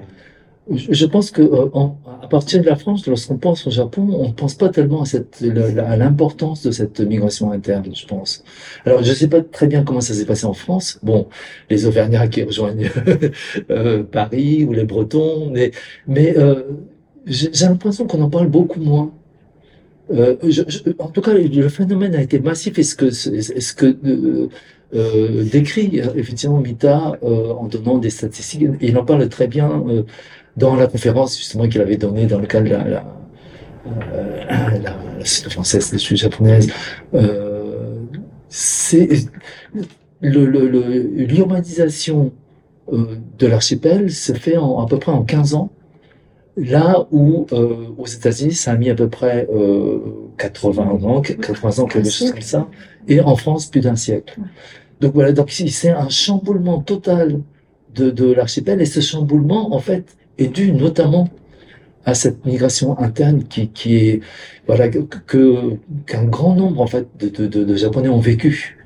Je, je pense que euh, en, à partir de la France, lorsqu'on pense au Japon, on ne pense pas tellement à, cette, à l'importance de cette migration interne, je pense. Alors, je ne sais pas très bien comment ça s'est passé en France. Bon, les Auvergnats qui rejoignent euh, Paris ou les Bretons, mais, mais euh, j'ai l'impression qu'on en parle beaucoup moins. Euh, je, je, en tout cas, le phénomène a été massif. Est-ce que, est-ce que euh, euh, décrit effectivement Mita euh, en donnant des statistiques? Il en parle très bien euh, dans la conférence justement qu'il avait donnée dans le cadre de la, la, euh, la, la société française, sujets japonaises. C'est l'urbanisation le, le, de l'archipel se fait en, à peu près en 15 ans Là où euh, aux États-Unis, ça a mis à peu près euh, 80 ans, 80 ans, quelque chose comme ça, et en France, plus d'un siècle. Donc voilà, donc c'est un chamboulement total de, de l'archipel, et ce chamboulement, en fait, est dû notamment à cette migration interne qui, qui est voilà que qu'un grand nombre en fait de, de, de Japonais ont vécu.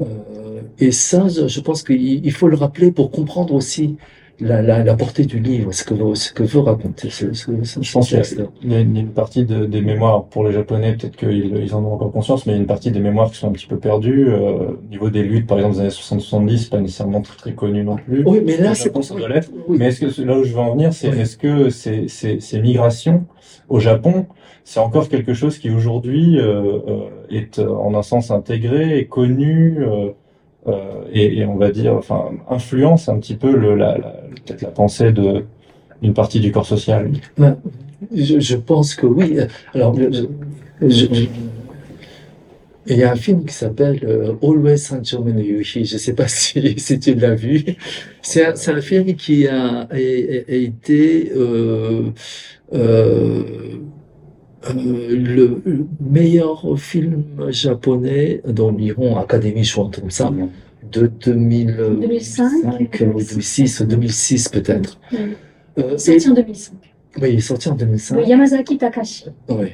Euh, et ça, je pense qu'il faut le rappeler pour comprendre aussi la, la, la, portée du livre, ce que, ce que veut raconter ce, ce, ce Je pense qu'il y, a une partie de, des mémoires, pour les Japonais, peut-être qu'ils ils en ont encore conscience, mais il y a une partie des mémoires qui sont un petit peu perdues. Euh, au niveau des luttes, par exemple, des années 60-70, pas nécessairement très, très connu non plus. Oui, mais là, c'est pour ça. Oui. Mais est-ce que là où je veux en venir, c'est oui. est-ce que ces, ces, ces migrations au Japon, c'est encore quelque chose qui aujourd'hui euh, euh, est en un sens intégré et connu euh, euh, et, et, on va dire, enfin, influence un petit peu le, la, la peut-être la pensée de une partie du corps social. Ben, je, je, pense que oui. Alors, je, je, il y a un film qui s'appelle euh, Always Sancho no Yuhi. Je ne sais pas si, si tu l'as vu. C'est un, un, film qui a, a, a été euh, euh, euh, le meilleur film japonais Académie chante comme ça de 2000, 2005 2006 2006 peut-être. Oui. euh, sorti en 2005 oui il est sorti en 2005 de Yamazaki Takashi oui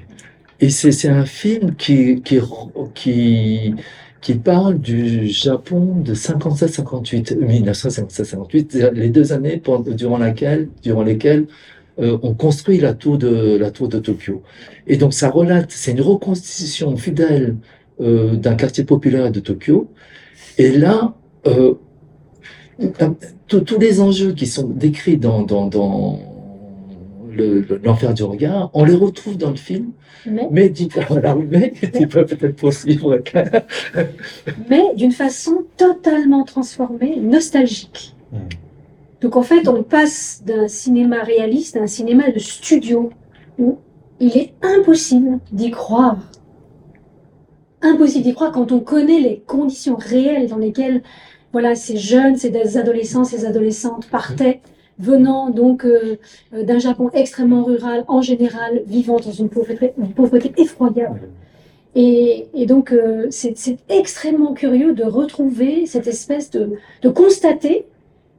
et c'est un film qui qui qui qui parle du Japon de 57-58 1957-58 les deux années durant laquelle durant lesquelles euh, on construit la tour de la tour de Tokyo. Et donc ça relate, c'est une reconstitution fidèle euh, d'un quartier populaire de Tokyo. Et là, euh, tous les enjeux qui sont décrits dans, dans, dans l'enfer le, du regard, on les retrouve dans le film, mais, mais voilà, mais, tu peux peut-être poursuivre. mais d'une façon totalement transformée, nostalgique. Mmh. Donc en fait, on passe d'un cinéma réaliste à un cinéma de studio où il est impossible d'y croire. Impossible d'y croire quand on connaît les conditions réelles dans lesquelles voilà, ces jeunes, ces adolescents, ces adolescentes partaient, venant donc euh, d'un Japon extrêmement rural en général, vivant dans une pauvreté, une pauvreté effroyable. Et, et donc euh, c'est extrêmement curieux de retrouver cette espèce de, de constater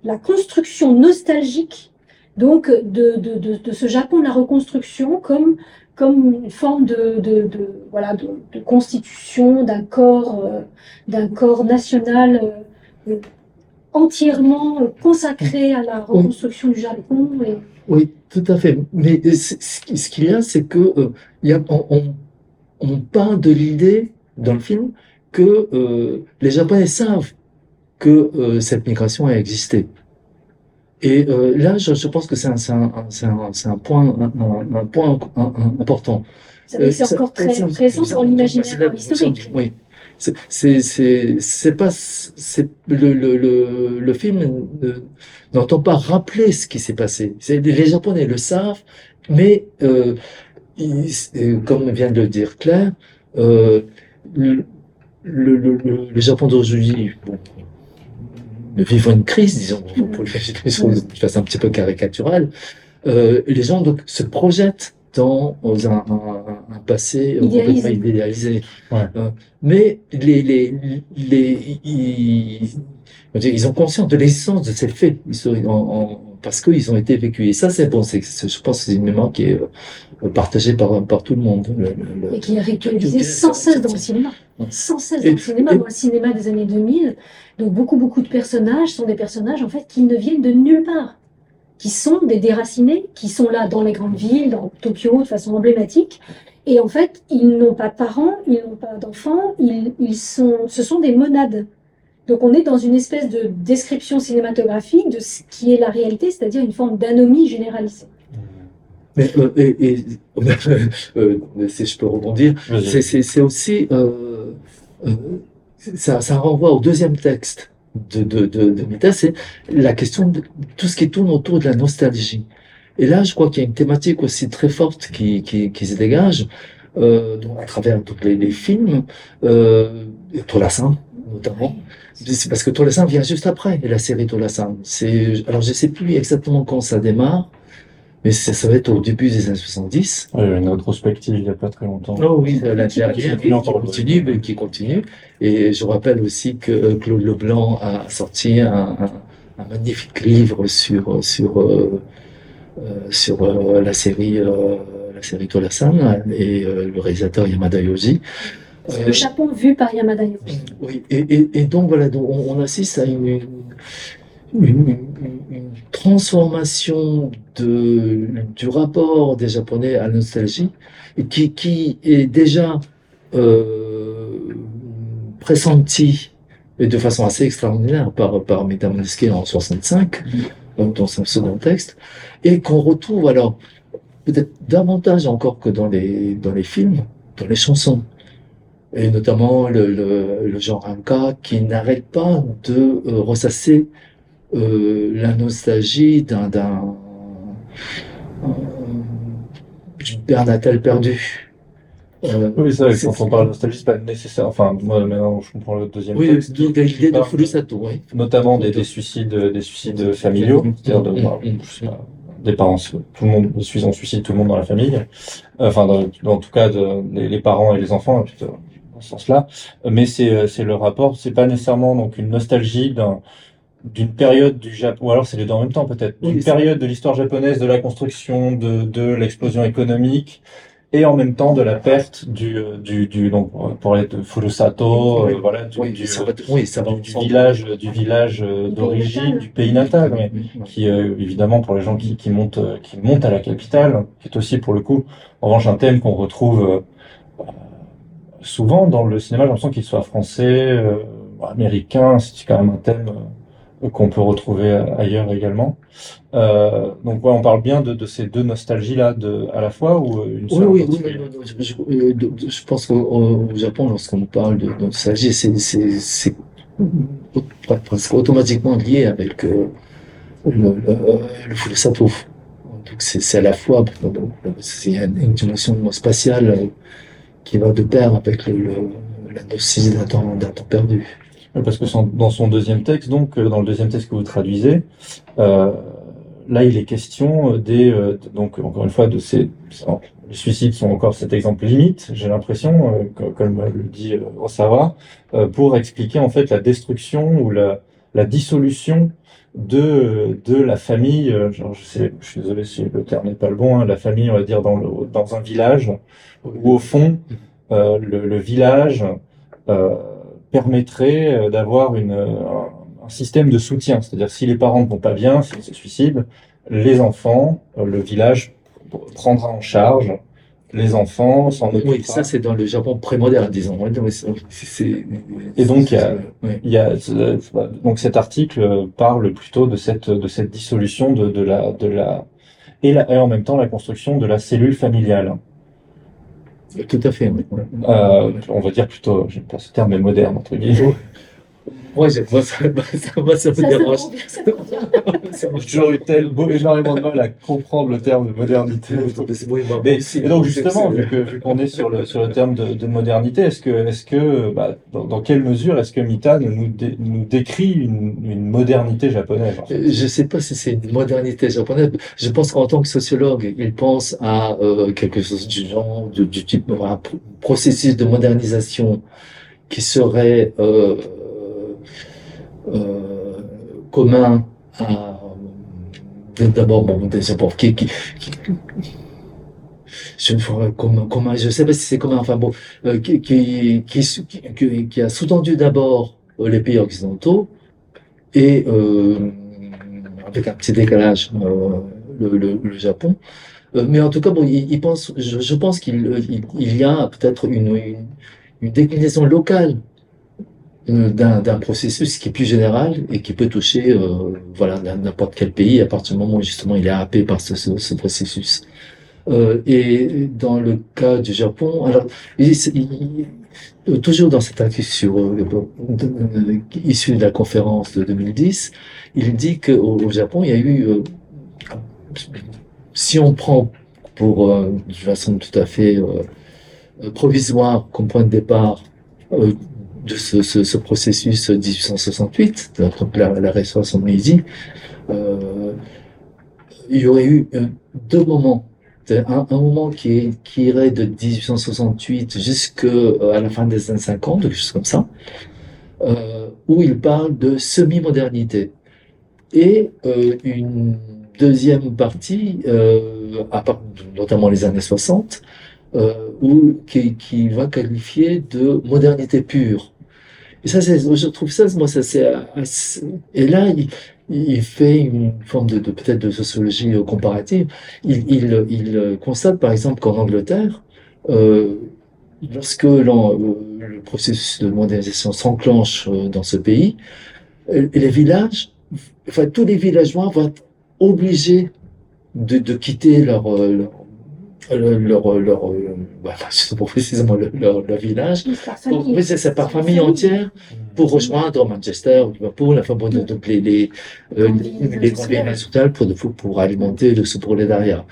la construction nostalgique donc de, de, de, de, ce Japon de la reconstruction comme, comme une forme de, de, voilà, de, constitution d'un corps, euh, d'un corps national euh, entièrement consacré à la reconstruction du Japon. Et... Oui, tout à fait. Mais ce qu'il y a, c'est que euh, y a, on, on, on parle de l'idée dans le film que les Japonais savent que euh, cette migration a existé. Et euh, là, je, je, pense que c'est un, un, un, un, point, un, un point important. C'est euh, encore très présent dans l'imaginaire historique. Oui. C'est pas le, le, le, le film n'entend pas rappeler ce qui s'est passé. Les Japonais le savent, mais euh, ils, comme vient de le dire Claire, euh, le, le, le, le Japon d'aujourd'hui, bon, nous vivons une crise, disons, pour le de façon un petit peu caricaturale, euh, les gens donc se projettent dans un, un, un passé idéalisé. complètement idéalisé. Ouais. Euh, mais les, les, les, ils, ils ont conscience de l'essence de ces faits historiques en, en, parce qu'ils ont été vécus. Et ça, c'est bon. C'est, je pense que c'est une mémoire qui est euh, partagée par, par tout le monde. Le, le, et qui est réactualisée sans cesse dans le cinéma. Sans cesse dans le cinéma. Dans le cinéma des années 2000, donc beaucoup, beaucoup de personnages sont des personnages en fait qui ne viennent de nulle part, qui sont des déracinés, qui sont là dans les grandes villes, dans Tokyo de façon emblématique. Et en fait, ils n'ont pas de parents, ils n'ont pas d'enfants, ils, ils sont, ce sont des monades. Donc on est dans une espèce de description cinématographique de ce qui est la réalité, c'est-à-dire une forme d'anomie généralisée. Mais euh, et, et euh, si je peux rebondir, c'est aussi euh, euh ça, ça renvoie au deuxième texte de, de, de, de Mita, c'est la question de tout ce qui tourne autour de la nostalgie. Et là, je crois qu'il y a une thématique aussi très forte qui, qui, qui se dégage euh, à travers tous les, les films, euh, Tolassin notamment. C'est parce que Tolassin vient juste après la série Tolassin. C'est alors je sais plus exactement quand ça démarre. mais ça, ça va être au début des années 70. Oui, une rétrospective il n'y a pas très longtemps. Oh oui, la Qui dernière continue. qui continue, mais qui continue. Et je rappelle aussi que euh, Claude Leblanc a sorti un, un, un magnifique livre sur sur euh, sur euh, la série euh, la série Tolasan et euh, le réalisateur Yamada Yoji. Euh, le Japon vu par Yamada Yoshi. oui, et, et, et donc voilà, donc on, on assiste à une, une, une- une- une transformation de, du rapport des Japonais à la nostalgie, qui, qui est déjà euh, pressenti et de façon assez extraordinaire par, par en 65, donc dans son second texte, et qu'on retrouve alors peut-être davantage encore que dans les, dans les films, dans les chansons et notamment le, le, le genre qui n'arrête pas de euh, ressasser euh, la nostalgie d'un d'un euh, d'une père natal perdu. Euh, Oui, C'est- quand on parle de nostalgie, c'est pas nécessaire. Enfin, moi, maintenant, je comprends le deuxième oui, texte. donc l'idée de Furusato, oui. notamment des, des suicides, des suicides familiaux, c'est-à-dire de, Mm, bah, mm, je sais pas, des parents, tout le monde, des suicides, on suicide tout le monde dans la famille. Enfin, dans, dans tout cas, de, les, les parents et les enfants, plutôt, dans ce sens-là. Mais c'est, euh, c'est le rapport, c'est pas nécessairement donc une nostalgie d'un, d'une période du Japon, ou alors c'est les deux en même temps peut-être, d'une période de l'histoire japonaise, de la construction, de, de l'explosion économique, et en même temps de la perte du, euh, du, du donc pour de Furusato, Oui. euh, voilà, du, Oui, du, ça va, oui, ça va du, village, du village euh, d'origine, du pays natal, mais qui euh, évidemment pour les gens qui, qui montent, euh, qui montent à la capitale, qui est aussi pour le coup, en revanche un thème qu'on retrouve euh, euh, souvent dans le cinéma. J'ai l'impression qu'il soit français, euh, américain, c'est quand même un thème euh, qu'on peut retrouver euh, ailleurs également. Euh, donc ouais, on parle bien de, de ces deux nostalgies là, de à la fois ou une Oui, seule oui, oui, je, je- je pense qu'au au au Japon, lorsqu'on parle de, de nostalgie, c'est, presque automatiquement lié avec le, le, le Furusato. Donc c'est, à la fois, c'est une, une dimension spatiale qui va de pair avec le, le, la nostalgie d'un temps, temps perdu. Parce que son- dans son deuxième texte, donc euh, dans le deuxième texte que vous traduisez, euh, là il est question des, euh, donc encore une fois de ces, les suicides sont encore cet exemple limite, j'ai l'impression, euh, co- comme le dit euh, Osawa, euh, pour expliquer en fait la destruction ou la, la dissolution de de la famille. euh, genre, je sais, je suis désolé si le terme n'est pas le bon, hein, la famille, on va dire dans le dans un village où au fond euh, le, le village euh, permettrait euh, d'avoir une, euh, un, un système de soutien. C'est-à-dire si les parents ne vont pas bien, s'ils se suicident, les enfants, le village prendra en charge les enfants, s'en occupera. Oui, ça c'est dans le Japon prémoderne, disons. Et donc, il y a-. Il y a donc cet article parle plutôt de cette de cette dissolution de, de la de la et, la, et en même temps la construction de la cellule familiale. Tout à fait, oui. Euh, on va dire plutôt, j'aime pas ce terme, mais moderne entre guillemets. Moi, je, moi, ça, moi, ça me Ça, dérange. ça J'ai toujours eu tel, beau- énormément de mal à comprendre le terme de modernité. Mais, et donc je sais justement, vu que vu qu'on est sur le sur le terme de, de modernité, est-ce que est-ce que bah, dans, dans quelle mesure est-ce que Mita nous nous, dé- nous décrit une, une modernité japonaise en fait c'est- Je sais pas si c'est une modernité japonaise. Je pense qu'en tant que sociologue, il pense à euh, quelque chose du genre, du, du type, un pr- processus de modernisation qui serait euh, euh, commun à d'abord bon bon qui, qui, qui je comment comment je sais pas si c'est commun enfin bon euh, qui, qui, qui, qui, a sous-tendu d'abord euh, les pays occidentaux et euh, avec un petit décalage euh, le, le, le Japon. Euh, mais en tout cas bon il, il pense je, je pense qu'il il, y a peut-être une, une une déclinaison locale euh, d'un d'un processus qui est plus général et qui peut toucher euh, voilà n'importe quel pays à partir du moment où justement il est happé par ce, ce, ce processus. Euh, et dans le cas du Japon, alors il, il- euh, toujours dans cet article sur euh, issu de la conférence de 2010, il dit qu'au au Japon il y a eu euh, si on prend pour euh, de façon tout à fait euh, euh, provisoire comme point de départ euh, de ce, ce, ce processus 1868, donc la, la restauration de Meiji, euh, il y aurait eu euh, deux moments. Un, un, moment qui, est, qui irait de 1868 jusqu'à la fin des années 50, quelque chose comme ça, euh, où il parle de semi-modernité. Et euh, une deuxième partie, euh, à part, notamment les années 60, euh, où, qui, qui, va qualifier de modernité pure. Et ça, je trouve ça, moi, ça c'est et là, il, il, fait une forme de, de peut-être de sociologie comparative. Il, il, il, constate, par exemple, qu'en Angleterre, euh, lorsque euh, le processus de modernisation s'enclenche euh, dans ce pays, euh, les villages, enfin tous les villageois vont être obligés de, de quitter leur, leur leur, leur, bah, précisément leur, leur, village. Oui, c'est par famille. entière pour rejoindre Manchester, Liverpool, enfin bon, donc les, les, euh, les grandes pour, pour, pour alimenter le sous-prolétariat.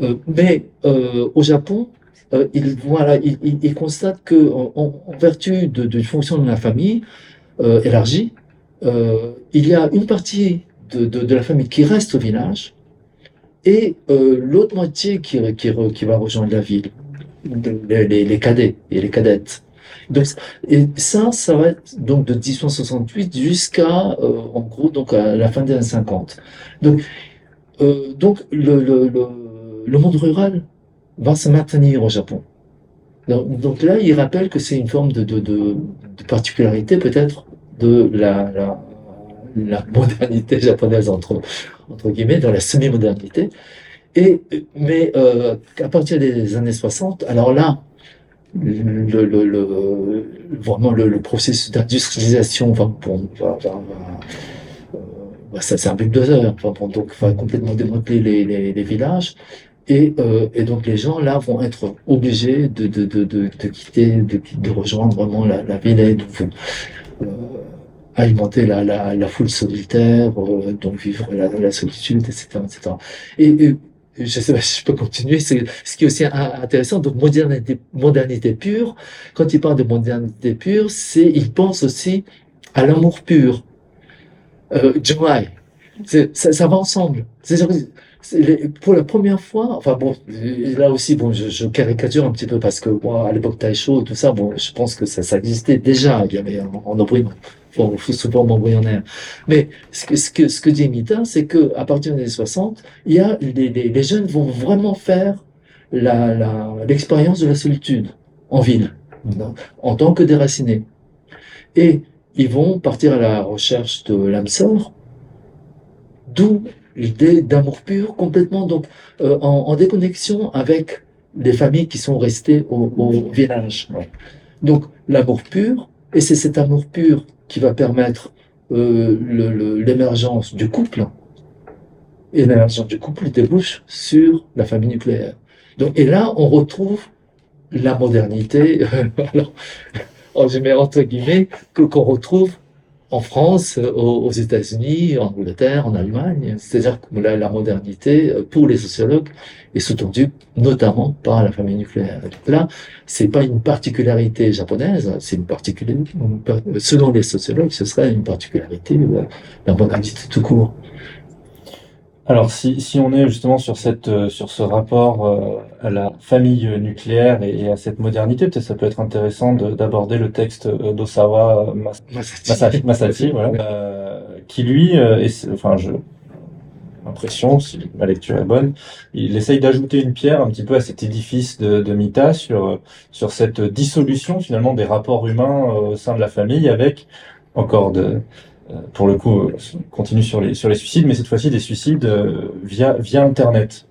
Euh, mais euh, au Japon, euh, il, voilà, il, il, il, constate que en, en vertu de, de fonction de la famille euh, élargie, euh, il y a une partie de, de, de, la famille qui reste au village et euh, l'autre moitié qui, qui, qui, va rejoindre la ville, les, les, les, cadets et les cadettes. Donc, et ça, ça va être donc de 1868 jusqu'à euh, en gros donc à la fin des années 50. Donc, donc le, le, le, le monde rural va se maintenir au Japon. Donc, là, il rappelle que c'est une forme de, de, de, de particularité peut-être de la, la, la, modernité japonaise entre, entre guillemets, dans la semi-modernité. Et, mais euh, à partir des années 60, alors là, le, vraiment le, processus d'industrialisation va, va, va, va ça c'est un de heures. Enfin, bon, donc va complètement démanteler les, villages et, euh, et, donc les gens là vont être obligés de, de, de, de, quitter, de, rejoindre vraiment la, la ville et de euh, alimenter la, la, la, foule solitaire, euh, donc vivre la, la, solitude, etc. etc. Et, et je sais pas si je peux continuer, c'est ce qui est aussi intéressant, donc modernité, modernité pure, quand il parle de modernité pure, c'est, il pense aussi à l'amour pur. Euh, joy. Ça, ça va ensemble. C'est pour la première fois, enfin bon, là aussi, bon, je, je caricature un petit peu parce que moi, à l'époque Taisho et tout ça, bon, je pense que ça, ça existait déjà. Il y avait en, en embryon, bon, souvent embryonnaire. Mais ce que, ce que, ce que dit Mita, c'est que à partir des années 60, il y a les, les, les jeunes vont vraiment faire la, la, l'expérience de la solitude en ville, en tant que déracinés. Et ils vont partir à la recherche de l'âme sœur, d'où l'idée d'amour pur complètement donc euh, en, en, déconnexion avec les familles qui sont restées au, au village. Donc l'amour pur, et c'est cet amour pur qui va permettre euh, l'émergence du couple. Et l'émergence du couple débouche sur la famille nucléaire. Donc, et là, on retrouve la modernité, alors, je mets entre guillemets, que qu'on retrouve en France, aux, États-Unis, en Angleterre, en Allemagne. C'est-à-dire que la, la, modernité, euh, pour les sociologues, est sous-tendue notamment par la famille nucléaire. Donc là, c'est pas une particularité japonaise, c'est une particularité, selon les sociologues, ce serait une particularité de la modernité tout court. Alors, si, si on est justement sur cette euh, sur ce rapport euh, à la famille nucléaire et, à cette modernité, peut-être ça peut être intéressant d'aborder le texte euh, d'Osawa Masashi, Masashi voilà, euh, qui lui, est, enfin, je impression, si ma lecture est bonne, il essaye d'ajouter une pierre un petit peu à cet édifice de, de Mita sur sur cette dissolution finalement des rapports humains au sein de la famille avec encore de euh, pour le coup, euh, continue sur les, sur les suicides, mais cette fois-ci des suicides euh, via, via Internet.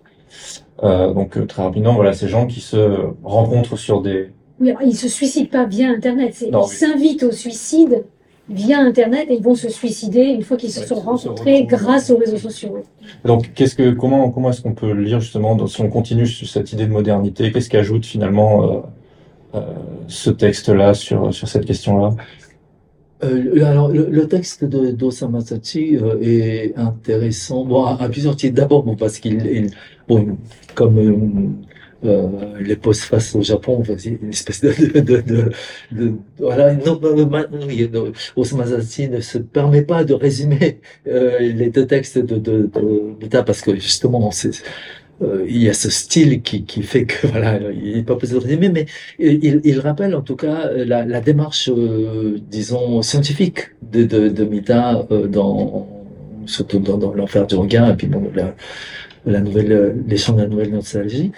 Euh, donc très rapidement, voilà, ces gens qui se rencontrent sur des... Oui, alors, ils se suicident pas via Internet, ils oui. s'invitent au suicide via Internet et ils vont se suicider une fois qu'ils se ouais, sont rencontrés se grâce aux réseaux sociaux. Donc, qu'est-ce que, comment, comment est-ce qu'on peut lire justement, si on continue sur cette idée de modernité, qu'est-ce qu'ajoute finalement euh, euh, ce texte-là sur, sur cette question-là? Euh, alors, le, le, texte d'Osama Sachi euh, est intéressant bon, à, à plusieurs titres. D'abord, bon, parce qu'il, bon, comme euh, les postfaces au Japon, une espèce de, de, de, de, de- voilà, non, non, non, ma- non, il- non, Osamu Masashi ne se permet pas de résumer euh, les deux textes de, de, parce que justement, c'est, euh, il y a ce style qui, qui fait que voilà, il n'est pas possible de résumer, mais il, il rappelle en tout cas la, la démarche, euh, disons, scientifique de, de, de Mita euh, dans surtout dans, dans l'enfer du regard et puis bon, la, la nouvelle, euh, les chants de la nouvelle nostalgie.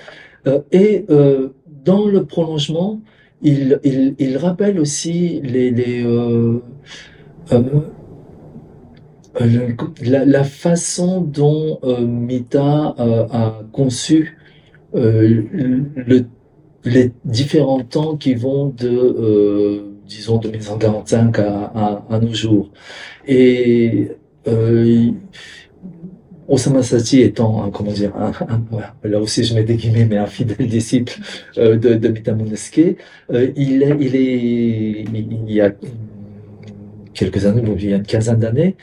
Euh, et euh, dans le prolongement, il, il, il rappelle aussi les, les euh, euh, euh, la, la façon dont euh, Mita euh, a conçu euh, le, les différents temps qui vont de, euh, disons, de 1945 à, à, à nos jours. Et euh, Osama Sachi étant, comment dire, un, un- là aussi je mets des guillemets, mais un fidèle disciple euh, de, de Mita Monesque, euh, il, est, il est, il, y a quelques années, il y a une quinzaine d'années,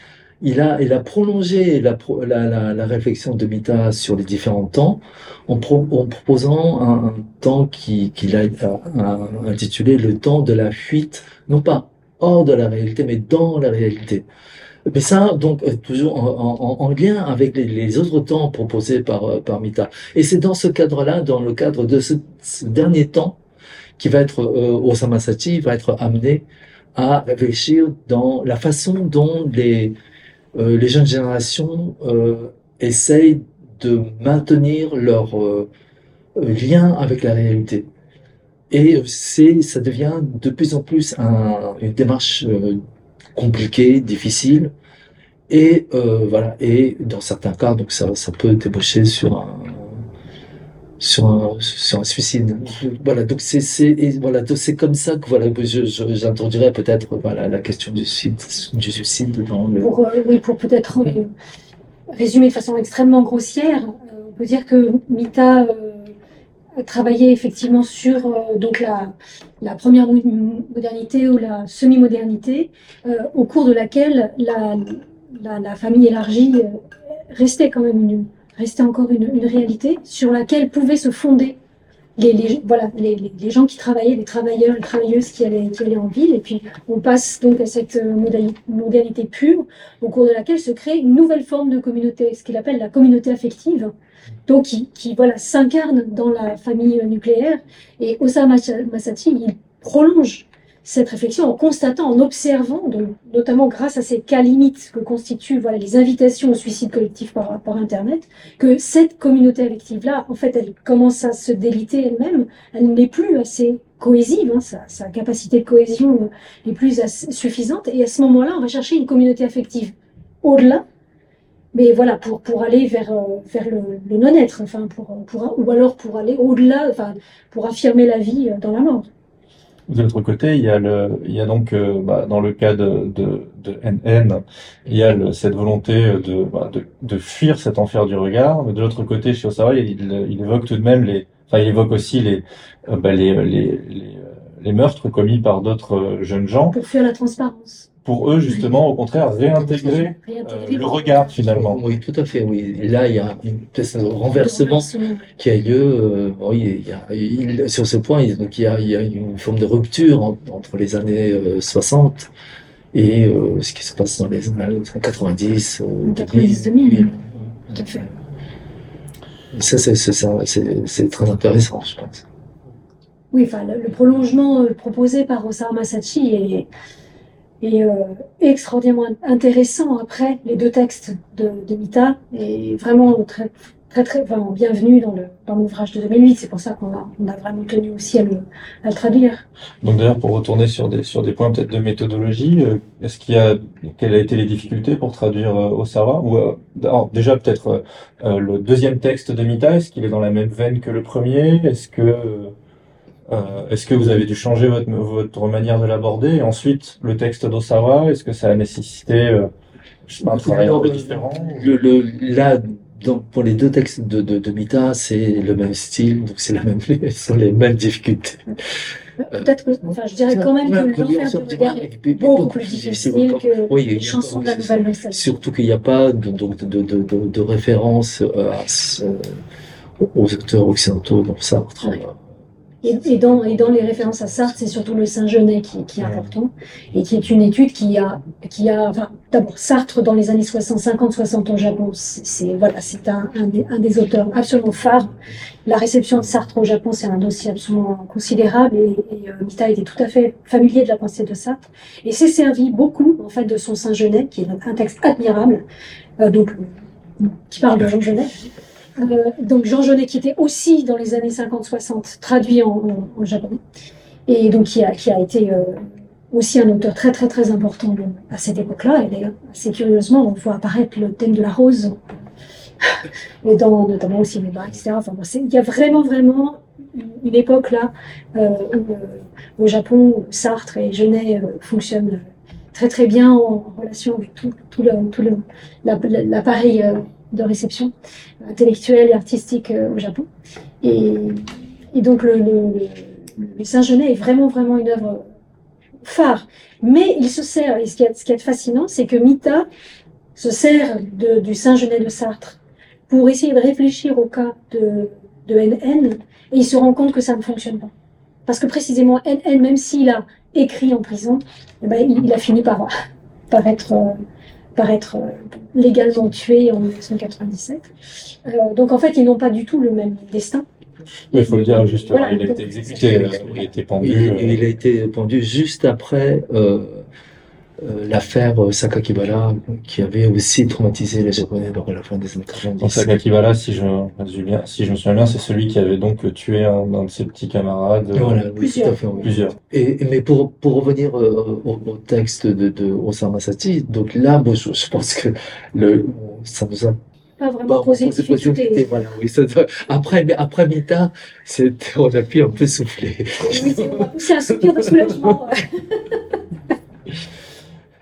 il a, il a prolongé la, la, la, la réflexion de Mita sur les différents temps en, pro- en proposant un, temps qui- qu'il a euh, intitulé le temps de la fuite, non pas hors de la réalité, mais dans la réalité. Mais ça, donc, toujours en, en- en lien avec les, autres temps proposés par, par Mita. Et c'est dans ce cadre-là, dans le cadre de ce, dernier temps, qui va être, euh, Osama va être amené à réfléchir dans la façon dont les, euh, les jeunes générations euh, essayent de maintenir leur euh, lien avec la réalité. Et c'est, ça devient de plus en plus un- une démarche euh, compliquée, difficile. Et voilà. Et dans certains cas, donc ça, ça peut déboucher sur un sur un, sur un suicide. Voilà. Donc c'est voilà. C'est comme ça que voilà. J'introduirais peut-être voilà la question du suicide, du suicide dans le. Pour, euh, oui, pour peut-être euh, résumer de façon extrêmement grossière, euh, on peut dire que Mita euh, a travaillé effectivement sur euh, donc la, la première mo- modernité ou la semi-modernité, euh, au cours de laquelle la, la, la famille élargie restait quand même une, restait encore une, une réalité sur laquelle pouvaient se fonder les, voilà, les, les, gens qui travaillaient, les travailleurs, les travailleuses qui allaient, qui allaient en ville. Et puis on passe donc à cette euh, modali- modernité pure au cours de laquelle se crée une nouvelle forme de communauté, ce qu'il appelle la communauté affective, donc qui, qui voilà, s'incarne dans la famille nucléaire. Et Osama Masachi, il prolonge cette réflexion en constatant, en observant, donc, notamment grâce à ces cas limites que constituent voilà, les invitations au suicide collectif par, Internet, que cette communauté affective-là, en fait, elle commence à se déliter elle-même, elle n'est plus assez cohésive, hein, sa, capacité de cohésion n'est plus suffisante, et à ce moment-là, on va chercher une communauté affective au-delà, mais voilà, pour, pour aller vers, euh, vers le, le non-être, enfin, pour, pour, ou alors pour aller au-delà, enfin, pour affirmer la vie euh, dans la mort. De l'autre côté, il y a donc, euh, bah, dans le cas de, NN, il y a cette volonté de, bah, de, fuir cet enfer du regard. Mais de l'autre côté, chez Osawa, il, il évoque tout de même les, enfin, il évoque aussi les, euh, bah, euh, les meurtres commis par d'autres jeunes gens. Pour fuir la transparence. Pour eux, justement, au contraire, réintégrer euh, le regard, finalement. Oui, tout à fait. Oui. Et là, il y a de renversement qui a lieu. euh, oui, il y a, il- sur ce point, il, donc il y a, il y a une forme de rupture en- entre les années euh, 60 et euh, ce qui se passe dans les années 90. euh, 90, 2000. 2000. Tout à fait. Ça, c'est c'est ça, c'est- c'est très intéressant, je pense. Oui, enfin, le, le prolongement euh, proposé par Osamu Masachi est, est euh, extraordinairement intéressant après les deux textes de, de Mita et vraiment très, très, très enfin, bienvenu dans le dans l'ouvrage de 2008. C'est pour ça qu'on a, on a vraiment tenu aussi à le, à le traduire. Donc d'ailleurs, pour retourner sur des, sur des points peut-être de méthodologie, euh, est-ce qu'il y a, quelles a été les difficultés pour traduire euh, Osawa? Ou, euh, alors, déjà peut-être euh, le deuxième texte de Mita, est-ce qu'il est dans la même veine que le premier? Est-ce que, euh, euh, est-ce que vous avez dû changer votre, votre manière de l'aborder? Et ensuite, le texte d'Osawa, est-ce que ça a nécessité, euh, je sais pas, un travail un peu différent? Le, le, là, donc, pour les deux textes de, de, de Mita, c'est le même style, donc c'est la même, ce sont les mêmes difficultés. Peut-être que, enfin, je dirais quand même que l'enfer regard est beaucoup plus difficile que les chansons de la nouvelle nostalgie. Surtout qu'il n'y a pas de, donc de, de, de, de, de référence euh, à ce- aux auteurs occidentaux, dont Sartre. Et, et, dans, et dans les références à Sartre, c'est surtout le Saint-Genet qui, qui, est important et qui est une étude qui a, qui a enfin, d'abord Sartre dans les années 60, 50, 60 au Japon, c'est voilà, c'est un, un, des, un des auteurs absolument phares. La réception de Sartre au Japon, c'est un dossier absolument considérable et, et euh, Mita était tout à fait familier de la pensée de Sartre et s'est servi beaucoup en fait de son Saint-Genet, qui est un texte admirable, euh, donc qui parle de Jean Genet. Euh, donc Jean Genet qui était aussi dans les années 50-60 traduit en, en, japonais. Et donc qui a, qui a été euh, aussi un auteur très très très important à cette époque-là. Et d'ailleurs assez curieusement on voit apparaître le thème de la rose. Et dans notamment les bas etc. Enfin il y a vraiment vraiment une époque là euh, où, au Japon Sartre et Genet fonctionnent très très bien en, relation avec tout, tout le tout le l'appareil de réception intellectuelle et artistique euh, au Japon. Et, donc le, Saint-Genet est vraiment, vraiment une œuvre phare. Mais il se sert, et ce qui est, ce qui est fascinant, c'est que Mita se sert du Saint-Genet de Sartre pour essayer de réfléchir au cas de, de NN, et il se rend compte que ça ne fonctionne pas. Parce que précisément, NN, même s'il a écrit en prison, eh ben, il, il, a fini par, par être... Euh, par être légalement tué en 1997. Euh, donc en fait, ils n'ont pas du tout le même destin. Oui, il faut le dire justement, voilà, il a été exécuté, euh, il a été pendu. Il, il, a été pendu juste après euh, l'affaire Sakakibara, qui avait aussi traumatisé les Japonais dans la fin des années 90. Sakakibara, si je, bien, si je me souviens bien, c'est celui qui avait donc tué un, un de ses petits camarades. Voilà, oui, plusieurs. tout à fait, oui. Plusieurs. Et, mais pour, pour revenir euh, au, au, texte de, de Osama Sati, donc là, moi, je, je, pense que le, ça nous a pas vraiment bah, posé difficulté. Voilà, oui, ça, après, mais après Mita, on a pu un peu souffler. Oui, on a poussé un soupir de soulagement.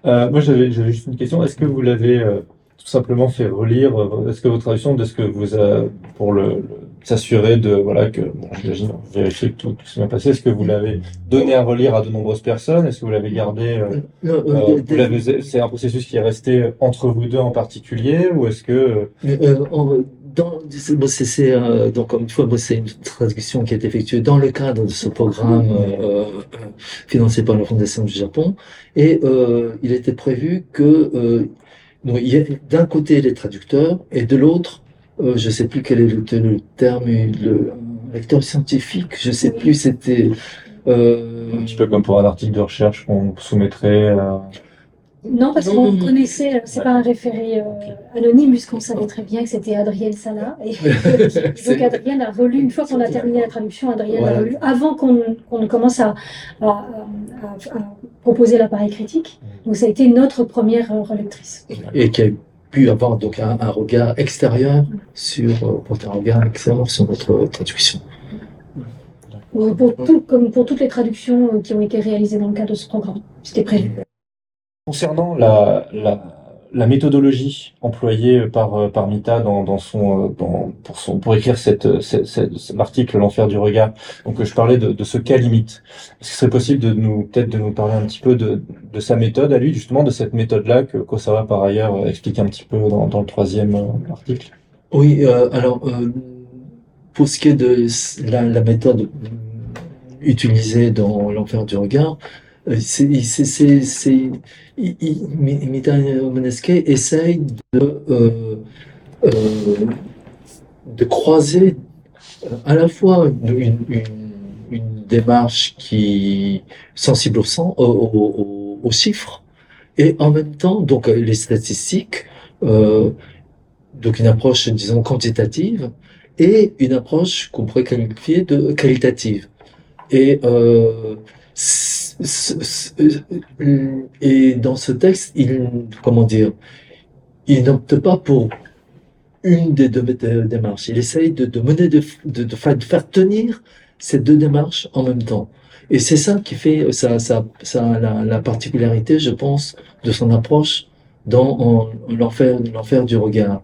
Euh, moi, j'avais juste une question. Est-ce que vous l'avez euh, tout simplement fait relire Est-ce que votre traduction, est-ce que vous a, pour le, le s'assurer de voilà que bon, j'imagine vérifier que tout, tout s'est bien passé. Est-ce que vous l'avez donné à relire à de nombreuses personnes? Est-ce que vous l'avez gardé euh, euh, vous l'avez C'est un processus qui est resté entre vous deux en particulier, ou est-ce que euh, on, dans, c'est, euh, donc une fois, c'est une traduction qui est effectuée dans le cadre de ce programme euh, financé par la Fondation du Japon, et euh, il était prévu que donc, il y a d'un côté les traducteurs et de l'autre, euh, je sais plus quel est le, le terme, le lecteur scientifique, je sais plus, c'était euh... un petit peu comme pour un article de recherche qu'on soumettrait. À... Non, parce qu'on connaissait, c'est pas un référé euh, anonyme, puisqu'on savait très bien que c'était Adrienne Sala. Et donc Adrienne a relu, une fois qu'on a terminé la traduction, Adrienne voilà. a relu, avant qu'on qu commence à, à, à, à proposer l'appareil critique. Donc ça a été notre première relectrice. Et qui a pu avoir donc un, un regard extérieur sur, euh, porter un regard extérieur sur notre traduction. Pour tout, comme pour toutes les traductions qui ont été réalisées dans le cadre de ce programme, c'était prévu. Concernant la, méthodologie employée par, par Mita dans, dans son, pour, écrire cet article L'enfer du regard, donc je parlais de, ce cas limite. Est-ce ce serait possible de nous peut-être de nous parler un petit peu de, sa méthode à lui, justement de cette méthode-là que Kosawa par ailleurs explique un petit peu dans, le troisième article? Oui, euh, alors euh, pour ce qui est de la méthode utilisée dans L'enfer du regard, Mita Monesque essaye de euh, euh, de croiser à la fois une, une, une démarche qui sensible au sang, au, au, chiffres, et en même temps donc les statistiques, euh, donc une approche disons quantitative et une approche qu'on pourrait qualifier de qualitative. Et euh, et dans ce texte, il, comment dire, il n'opte pas pour une des deux démarches. Il essaye de, mener, de, faire tenir ces deux démarches en même temps. Et c'est ça qui fait ça, ça, ça la, la, particularité, je pense, de son approche dans l'enfer, l'enfer du regard.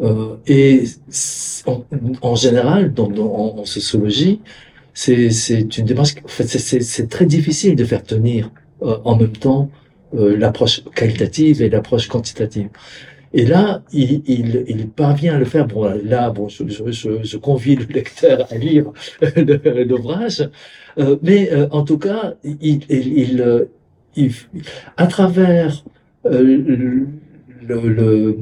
Euh, et en, général, dans, dans, en sociologie, c'est une démarche. En fait, c'est très difficile de faire tenir euh, en même temps euh, l'approche qualitative et l'approche quantitative. Et là, il, il, il, parvient à le faire. Bon, là, bon, je, je, je convie le lecteur à lire l'ouvrage, euh, mais euh, en tout cas, il, il, il à travers euh, le,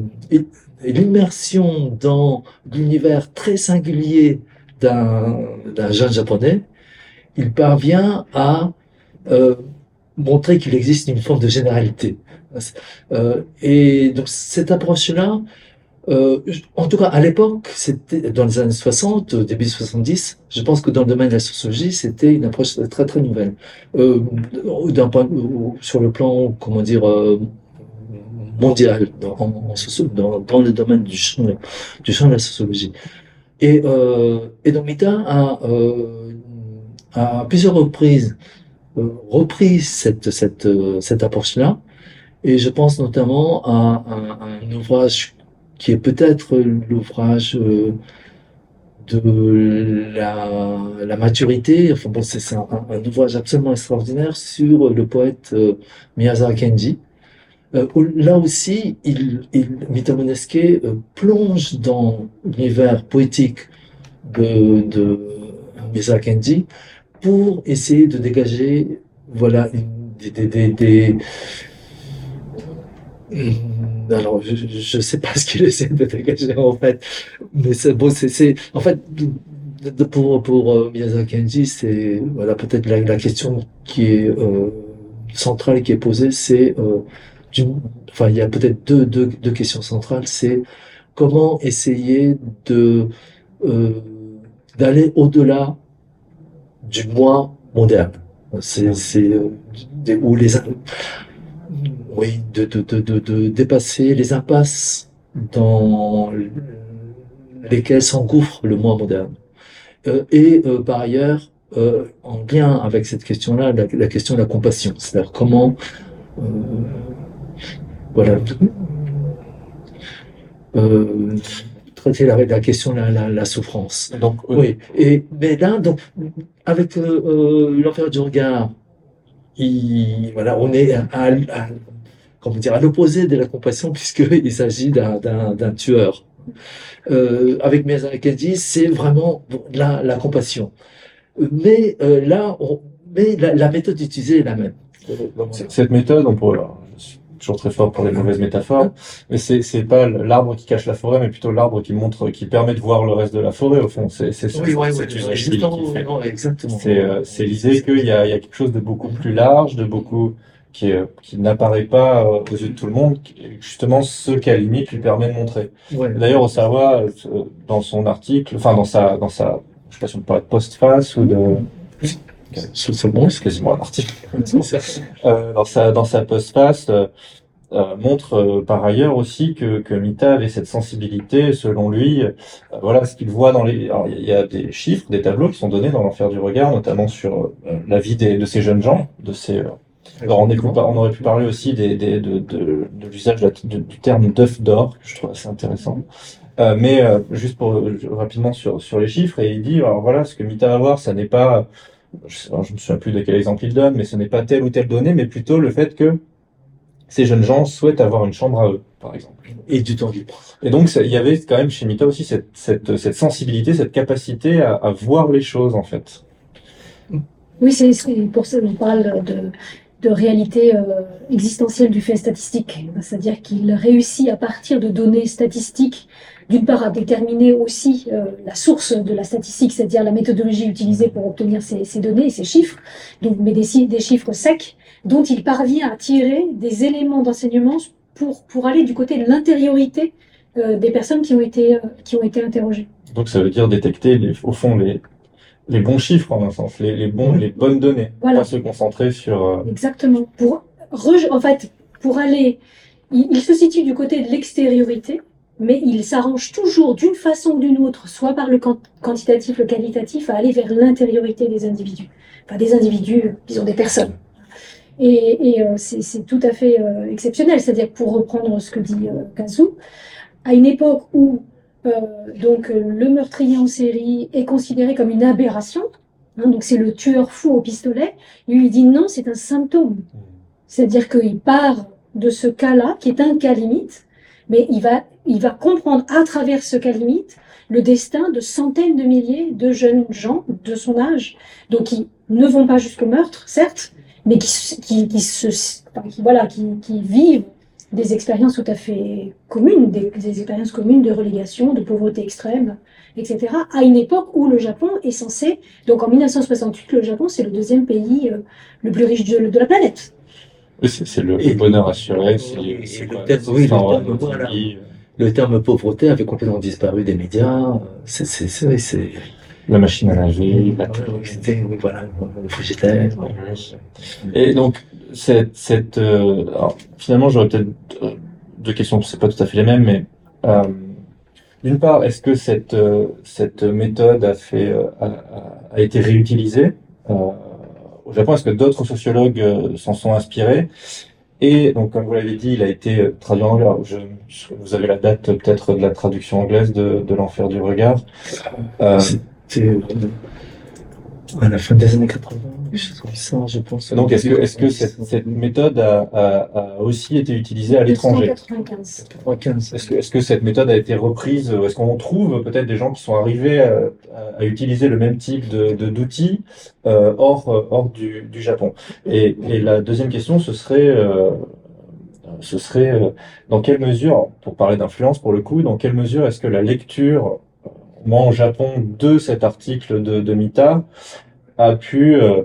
l'immersion dans l'univers très singulier d'un jeune japonais, il parvient à euh, montrer qu'il existe une forme de généralité. Euh, et donc cette approche-là, euh, en tout cas à l'époque, c'était dans les années 60, début 70, je pense que dans le domaine de la sociologie, c'était une approche très très nouvelle. Euh, d'un point, sur le plan, comment dire, euh, mondial dans, dans, dans, le domaine du champ, du champ de la sociologie. Et, euh, et donc Mita a, euh, à plusieurs reprises euh, repris cette, cette, euh, cette approche-là. Et je pense notamment à, un ouvrage qui est peut-être l'ouvrage euh, de la, la, maturité. Enfin bon, c'est un, un, ouvrage absolument extraordinaire sur le poète euh, Miyazawa Kenji. Euh, là aussi, il, il, Monesque plonge dans l'univers poétique de, de Miyazawa Kenji pour essayer de dégager, voilà, des, des, des, des alors, je, je sais pas ce qu'il essaie de dégager en fait, mais c'est bon, c'est, en fait, pour pour euh, c'est voilà peut-être la, la, question qui est euh, centrale qui est posée, c'est euh, enfin il y a peut-être deux, questions centrales, c'est comment essayer euh, d'aller au-delà du moins moderne. C'est, c'est où les oui de, dépasser les impasses dans lesquelles s'engouffre le moins moderne. Euh, et euh, par ailleurs, en lien avec cette question-là, la, la, question de la compassion, c'est-à-dire comment euh, voilà traiter la, la question de la, la, la, souffrance. Donc, oui. Et, mais là, donc, avec euh, euh, l'enfer du regard, il, voilà, on est à, à, à comment dire, à l'opposé de la compassion puisqu'il s'agit d'un tueur. Euh, avec Miyazaki, c'est vraiment la, la compassion. Mais euh, là, on, mais la, la, méthode utilisée est la même. Cette méthode, on pourrait, toujours très fort pour les mauvaises métaphores, mais c'est c'est pas l'arbre qui cache la forêt, mais plutôt l'arbre qui montre, qui permet de voir le reste de la forêt. Au fond, c'est c'est oui, oui, oui, exactement. C'est euh, c'est l'idée qu'il y a il y a quelque chose de beaucoup plus large, de beaucoup qui qui n'apparaît pas euh, aux yeux de tout le monde, justement ce qu'à limite lui permet de montrer. Ouais. D'ailleurs, Osawa, euh, dans son article, enfin dans sa dans sa, je sais pas si on peut être post-face ou de c'est bon, c'est quasiment un article. euh, dans sa dans sa postface euh, euh, montre euh, par ailleurs aussi que, que Mita avait cette sensibilité, selon lui, euh, voilà ce qu'il voit dans les. Alors, il y a des chiffres, des tableaux qui sont donnés dans l'enfer du regard, notamment sur la vie des, de ces jeunes gens, de ces. alors on, est, on aurait pu parler aussi des, des de, de, de l'usage du terme d'œuf d'or, que je trouve assez intéressant. Euh, mais juste pour rapidement sur sur les chiffres, et il dit alors voilà ce que Mita va voir, ça n'est pas je ne me souviens plus de quel exemple il donne, mais ce n'est pas telle ou telle donnée, mais plutôt le fait que ces jeunes gens souhaitent avoir une chambre à eux, par exemple. Et du temps libre. Et donc, il y avait quand même chez Mita aussi cette, cette, cette sensibilité, cette capacité à, à, voir les choses, en fait. Oui, c'est pour ça qu'on parle de, de réalité euh, existentielle du fait statistique. C'est-à-dire qu'il réussit à partir de données statistiques d'une part à déterminer aussi euh, la source de la statistique, c'est-à-dire la méthodologie utilisée pour obtenir ces, ces données, ces chiffres, donc, mais des, des, chiffres secs, dont il parvient à tirer des éléments d'enseignement pour, pour aller du côté de l'intériorité euh, des personnes qui ont été, euh, qui ont été interrogées. Donc ça veut dire détecter, les, au fond, les, les bons chiffres en un sens, les, les, bons, les bonnes données, voilà. pas se concentrer sur... Euh, Exactement. Pour, en fait, pour aller... Il, il se situe du côté de l'extériorité, mais il s'arrange toujours d'une façon ou d'une autre, soit par le quantitatif, le qualitatif, à aller vers l'intériorité des individus. Enfin, des individus, disons des personnes. Et, et euh, c'est tout à fait euh, exceptionnel. C'est-à-dire, pour reprendre ce que dit euh, à une époque où euh, donc le meurtrier en série est considéré comme une aberration, hein, donc c'est le tueur fou au pistolet, lui il dit non, c'est un symptôme. C'est-à-dire qu'il part de ce cas-là, qui est un cas limite, mais il va, il va comprendre à travers ce cas limite le destin de centaines de milliers de jeunes gens de son âge, donc qui ne vont pas jusqu'au meurtre, certes, mais qui, qui, qui se, qui, voilà, qui, qui vivent des expériences tout à fait communes, des, expériences communes de relégation, de pauvreté extrême, etc., à une époque où le Japon est censé, donc en 1968, le Japon, c'est le deuxième pays euh, le plus riche de la planète. C'est le, Et- le bonheur assuré, et c'est le terme- oui, le terme, voilà. Le terme pauvreté avait complètement disparu des médias. C'est, la machine à laver, la Ouais, oui, voilà, le frigidaire. Et donc, cette, cette, euh, alors, finalement, j'aurais peut-être euh, deux questions, c'est pas tout à fait les mêmes, mais euh, d'une part, est-ce que cette, euh, cette méthode a, fait, euh, a- a été réutilisée euh, au Japon Est-ce que d'autres sociologues euh, s'en sont inspirés? Et donc, comme vous l'avez dit, il a été euh, traduit en anglais. Vous avez la date euh, peut-être de la traduction anglaise de, l'enfer du regard. À la fin des années 80, quelque chose comme ça, je pense. donc, est-ce que, est-ce que cette, cette méthode a, a, a aussi été utilisée à l'étranger? 1995. 95. Est-ce que, est-ce que cette méthode a été reprise? Est-ce qu'on trouve peut-être des gens qui sont arrivés à, à- à utiliser le même type de, de- d'outils euh, hors, hors du, du Japon? Et, et la deuxième question, ce serait, euh, ce serait euh, dans quelle mesure, pour parler d'influence pour le coup, dans quelle mesure est-ce que la lecture, moi au Japon, de cet article de, de Mita a pu, euh,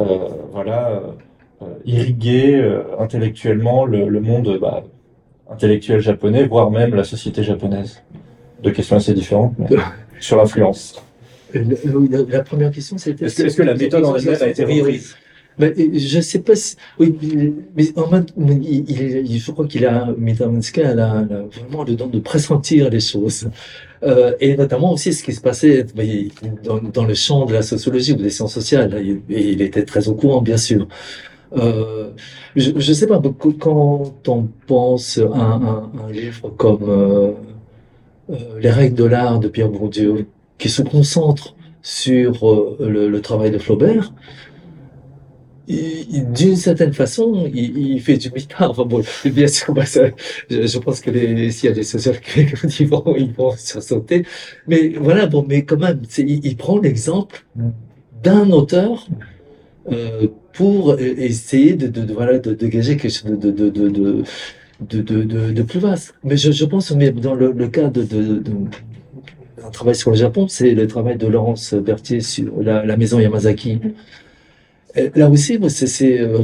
euh, voilà, euh, irriguer euh, intellectuellement le, le monde bah, intellectuel japonais, voire même la société japonaise. Deux questions assez différentes, mais sur l'influence. Euh, la, la première question, c'était. Est-ce que, la méthode en elle-même a été Oui, euh, je sais pas si, oui, mais en il, il- je crois qu'il a, Mitamanska, elle a, vraiment le don de pressentir les choses. Euh, et notamment aussi ce qui se passait dans, dans le champ de la sociologie ou des sciences sociales. Il- il était très au courant, bien sûr. Euh, je, je sais pas, quand on pense à un, un livre comme euh, euh, Les règles de l'art de Pierre Bourdieu, qui se concentre sur euh, le, le travail de Flaubert, d'une certaine façon, il, il fait du mitard. Enfin bon, bien sûr, bah, ça, je, je pense que s'il y a des sociologues qui vont, ils vont sursauter. Mais voilà, bon, mais quand même, il, il prend l'exemple d'un auteur euh, pour euh, essayer de, de, de- voilà, de dégager quelque chose de, de, de, de, de, de, plus vaste. Mais je, je pense, mais dans le, le cas de, de un travail sur le Japon, c'est le travail de Laurence Berthier sur la, la maison Yamazaki. Et Là aussi, euh,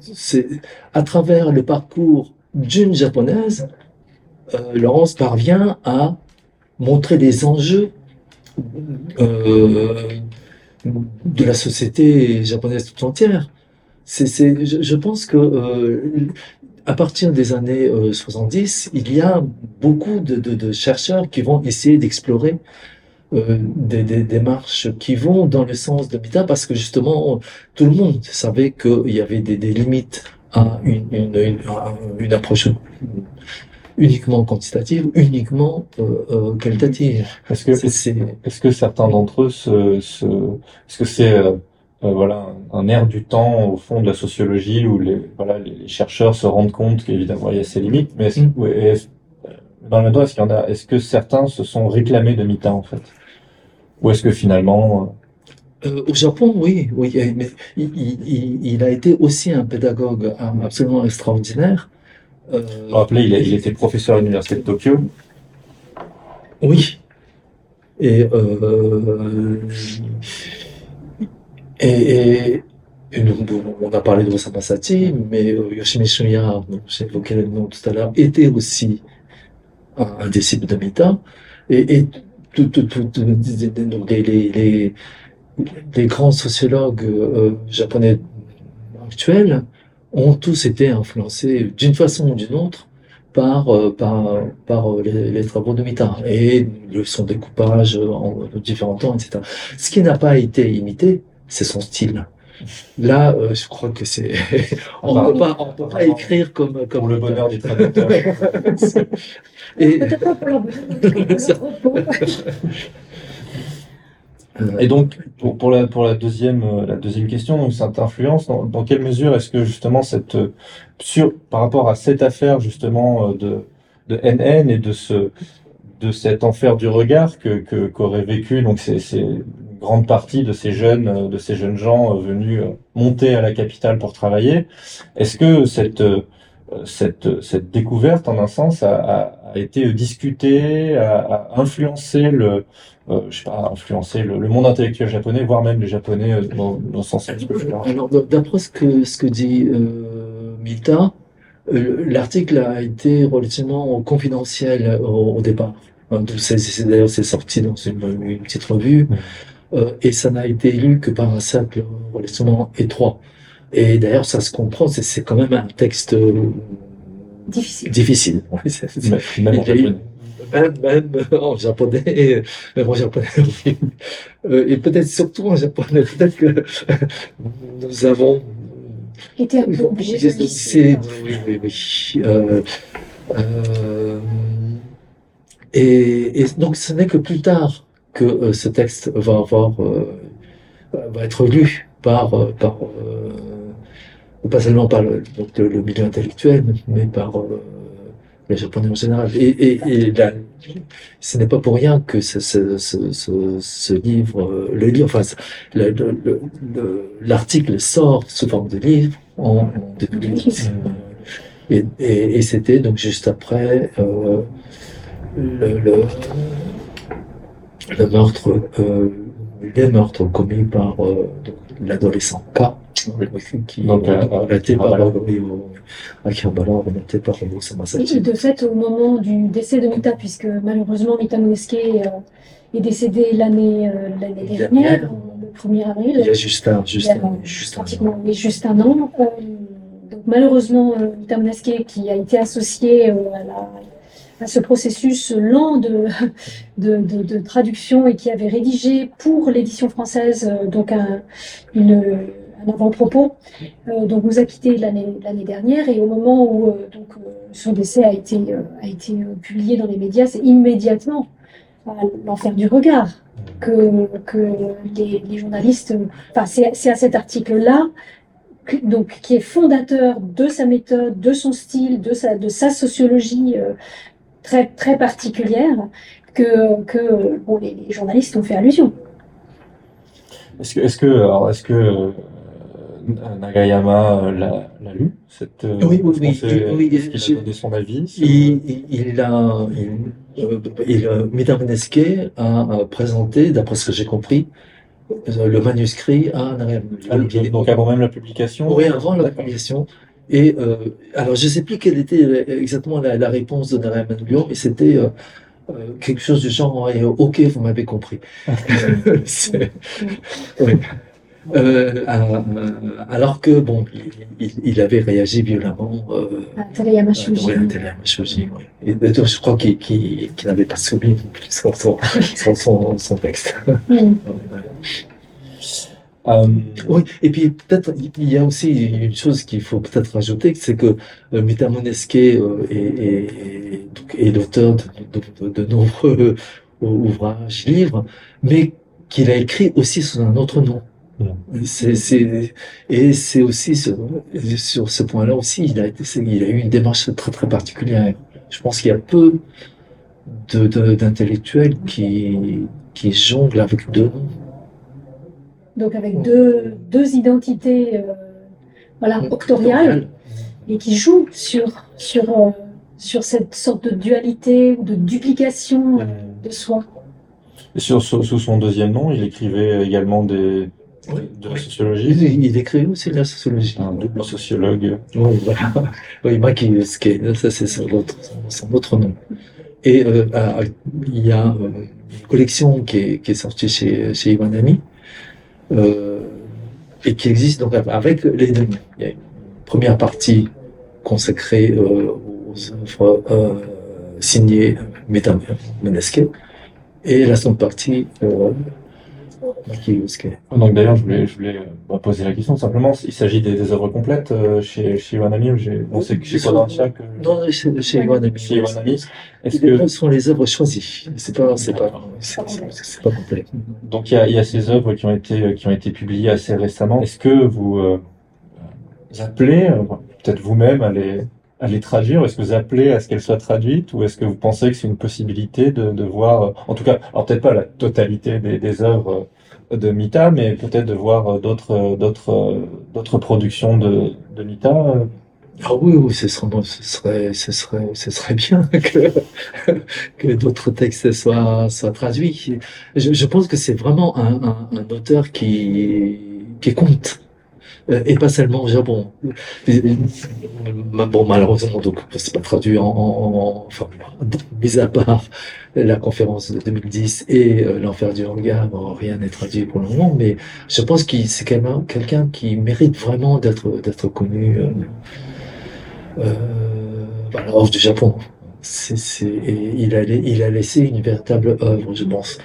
c'est à travers le parcours d'une japonaise, euh, Laurence parvient à montrer les enjeux euh, de la société japonaise tout entière. C'est, je, pense que euh, à partir des années euh, 70, il y a beaucoup de chercheurs qui vont essayer d'explorer euh, des, des démarches qui vont dans le sens de Mita parce que justement tout le monde savait qu'il y avait des, des limites à une, une, une, à une approche uniquement quantitative, uniquement euh, euh, qualitative. Est-ce que, est-ce que certains d'entre eux se, se, est-ce que c'est euh, euh, voilà un, air du temps au fond de la sociologie où les voilà les, chercheurs se rendent compte qu'évidemment il y a ses limites, mais est-ce, Mm. euh, dans le même temps est-ce qu'il y en a, est-ce que certains se sont réclamés de Mita en fait, ou est-ce que finalement Euh, au Japon, oui, oui, euh, mais il, il, il- il a été aussi un pédagogue euh, absolument extraordinaire. Euh, euh, vous rappelez il, a- il était professeur à l'université de Tokyo, Oui. Et, euh, et, et, on a parlé de Osama Sati, mais euh, Yoshimi dont j'ai évoqué le nom tout à l'heure, était aussi un, un disciple de Mita. Et, et tout, tout, tout, donc les, les, les, grands sociologues euh, japonais actuels ont tous été influencés d'une façon ou d'une autre par, euh, par, par euh, les, les travaux de Mita et son découpage en de différents temps, etc. Ce qui n'a pas été imité, c'est son style. Là, euh, je crois que c'est, on Bah, peut pas, on peut pas écrire comme, comme pour le bonheur du traducteur. et, euh, Et donc, pour, pour la, pour la deuxième, euh, la deuxième question, donc cette influence, dans, dans quelle mesure est-ce que justement cette, sur, par rapport à cette affaire justement de, de NN et de ce de cet enfer du regard que qu'auraient vécu donc c'est c'est une grande partie de ces jeunes euh, de ces jeunes gens euh, venus euh, monter à la capitale pour travailler. Est-ce que cette cette cette découverte en un sens a, a, a été discutée, a, a influencé le euh, je sais pas influencé le, le monde intellectuel japonais, voire même les japonais dans, dans le sens un petit peu plus large. Alors, d'après ce que, ce que dit euh, Mita, euh, l'article a été relativement confidentiel au, au départ. D'ailleurs, c'est sorti dans une, une petite revue euh, et ça n'a été lu que par un cercle relativement étroit. Et d'ailleurs, ça se comprend, c'est- c'est quand même un texte euh, Difficile. difficile. C'est- Même même en japonais. même, même en japonais, même en japonais, oui. Euh, et peut-être surtout en japonais, peut-être que nous avons Était un peu obligé de c'est, lisser. oui, oui, oui. Euh, euh, et, et donc, ce n'est que plus tard que euh, ce texte va avoir, euh, va être lu par, euh, par euh, pas seulement par le, donc le, le milieu intellectuel, mais par euh, les Japonais en général. Et, et, et là, ce n'est pas pour rien que ce, ce, ce, ce, livre, le livre, enfin, le- le- le- le- l'article sort sous forme de livre en, en 2008. Et, et, et c'était donc juste après euh, le, le, le meurtre, euh, les meurtres commis par euh, donc, l'adolescent K, qui Donc, euh, relaté par Karbala. oui, au- à Karbala, relaté par Et Sachi. de fait, au moment du décès de Mita, puisque malheureusement Mita Moneske euh, est décédé l'année euh, l'année dernière, dernière. le 1er avril, Il y a juste un, juste un, juste un. pratiquement oui, juste un an. Euh, donc malheureusement, euh, Mita Moneske, qui a été associé euh, à, la- ce processus lent de, de, traduction et qui avait rédigé pour l'édition française euh, donc un, un avant-propos, euh, donc nous a quittés l'année dernière et au moment où euh, donc euh, son décès a été a été publié dans les médias, c'est immédiatement l'enfer du regard que que les, journalistes, enfin c'est à cet article-là donc qui est fondateur de sa méthode, de son style, de sa de sa sociologie très très particulière que que bon les, les journalistes ont fait allusion. Est-ce que, est-ce que, alors, est-ce que euh, Nagayama euh, l'a, l'a lu cette euh, Oui, oui, oui, oui, est-ce qu'il j'ai- a donné son avis sur- Il, il, il a, il, euh, il, euh, a, a présenté, d'après ce que j'ai compris, euh, le manuscrit à Nariam. Ah, le- donc avant même la publication? Oui, avant la publication. Et euh, alors, je sais plus quelle était la- exactement la, la réponse de Nariam Nguyen, mais c'était euh, euh, quelque chose du genre Ok, vous m'avez compris. Euh, euh, alors que bon, il, avait réagi violemment. Euh, À Takayama Shuji. oui. Et donc, je crois qu'il qu'il- qu'il n'avait pas soumis non plus son, son, son, son, son texte. Mm. Euh, Oui, et puis peut-être il y a aussi une chose qu'il faut peut-être rajouter, c'est que euh, Meta Monesque euh, est, est, est, l'auteur de, de, de, de nombreux ouvrages, livres, mais qu'il a écrit aussi sous un autre nom. C'est, c'est, et c'est aussi sur, sur ce point-là aussi, il a été, il a eu une démarche très très particulière. Je pense qu'il y a peu de, de- d'intellectuels qui, qui jonglent avec deux noms. Donc avec deux, deux identités euh, voilà, octoriales et qui jouent sur, sur, euh, sur cette sorte de dualité ou de duplication de soi. et sur, sous, sous son deuxième nom, il écrivait également des, Oui, de la oui. sociologie. Il, il écrit aussi de la sociologie. Un double sociologue. Oui, voilà. Oui, ça c'est son autre, son autre nom. Et euh, ah, il y a euh, une collection qui est, qui est sortie chez, chez Iwanami euh, et qui existe donc avec les noms. Il y a une première partie consacrée euh, aux œuvres euh, signées Meta Meneske et la seconde partie Yusuke. Donc d'ailleurs, je voulais, je voulais euh, bah, poser la question simplement. Il s'agit des, des œuvres complètes euh, chez chez Iwanami ou j'ai bon, c'est chez Kodansha que Non, chez, chez Iwanami. chez Iwanami. Est-ce Que... que Ce sont les œuvres choisies. C'est pas, c'est pas, c'est pas complet. donc il y a, il y a ces œuvres qui ont été qui ont été publiées assez récemment. Est-ce que vous euh, vous appelez euh, peut-être vous-même à les à les traduire? Est-ce que vous appelez à ce qu'elles soient traduites? Ou est-ce que vous pensez que c'est une possibilité de, de voir, en tout cas, alors peut-être pas la totalité des, des œuvres de Mita, mais peut-être de voir d'autres d'autres d'autres productions de, de Mita ah oui, oui, ce serait, ce serait, ce serait, ce serait bien que, que d'autres textes soient, soient traduits. Je, je pense que c'est vraiment un, un, un, auteur qui, qui compte. Euh, et pas seulement au Japon. Bon, malheureusement, donc, c'est pas traduit en, en, enfin, mis à part la conférence de 2010 et euh, l'enfer du bon, rien n'est traduit pour le moment, mais je pense que c'est quelqu'un qui mérite vraiment d'être, d'être connu. Euh, euh, voilà, hors du Japon. C'est, c'est, il, a, il a laissé une véritable œuvre, je pense.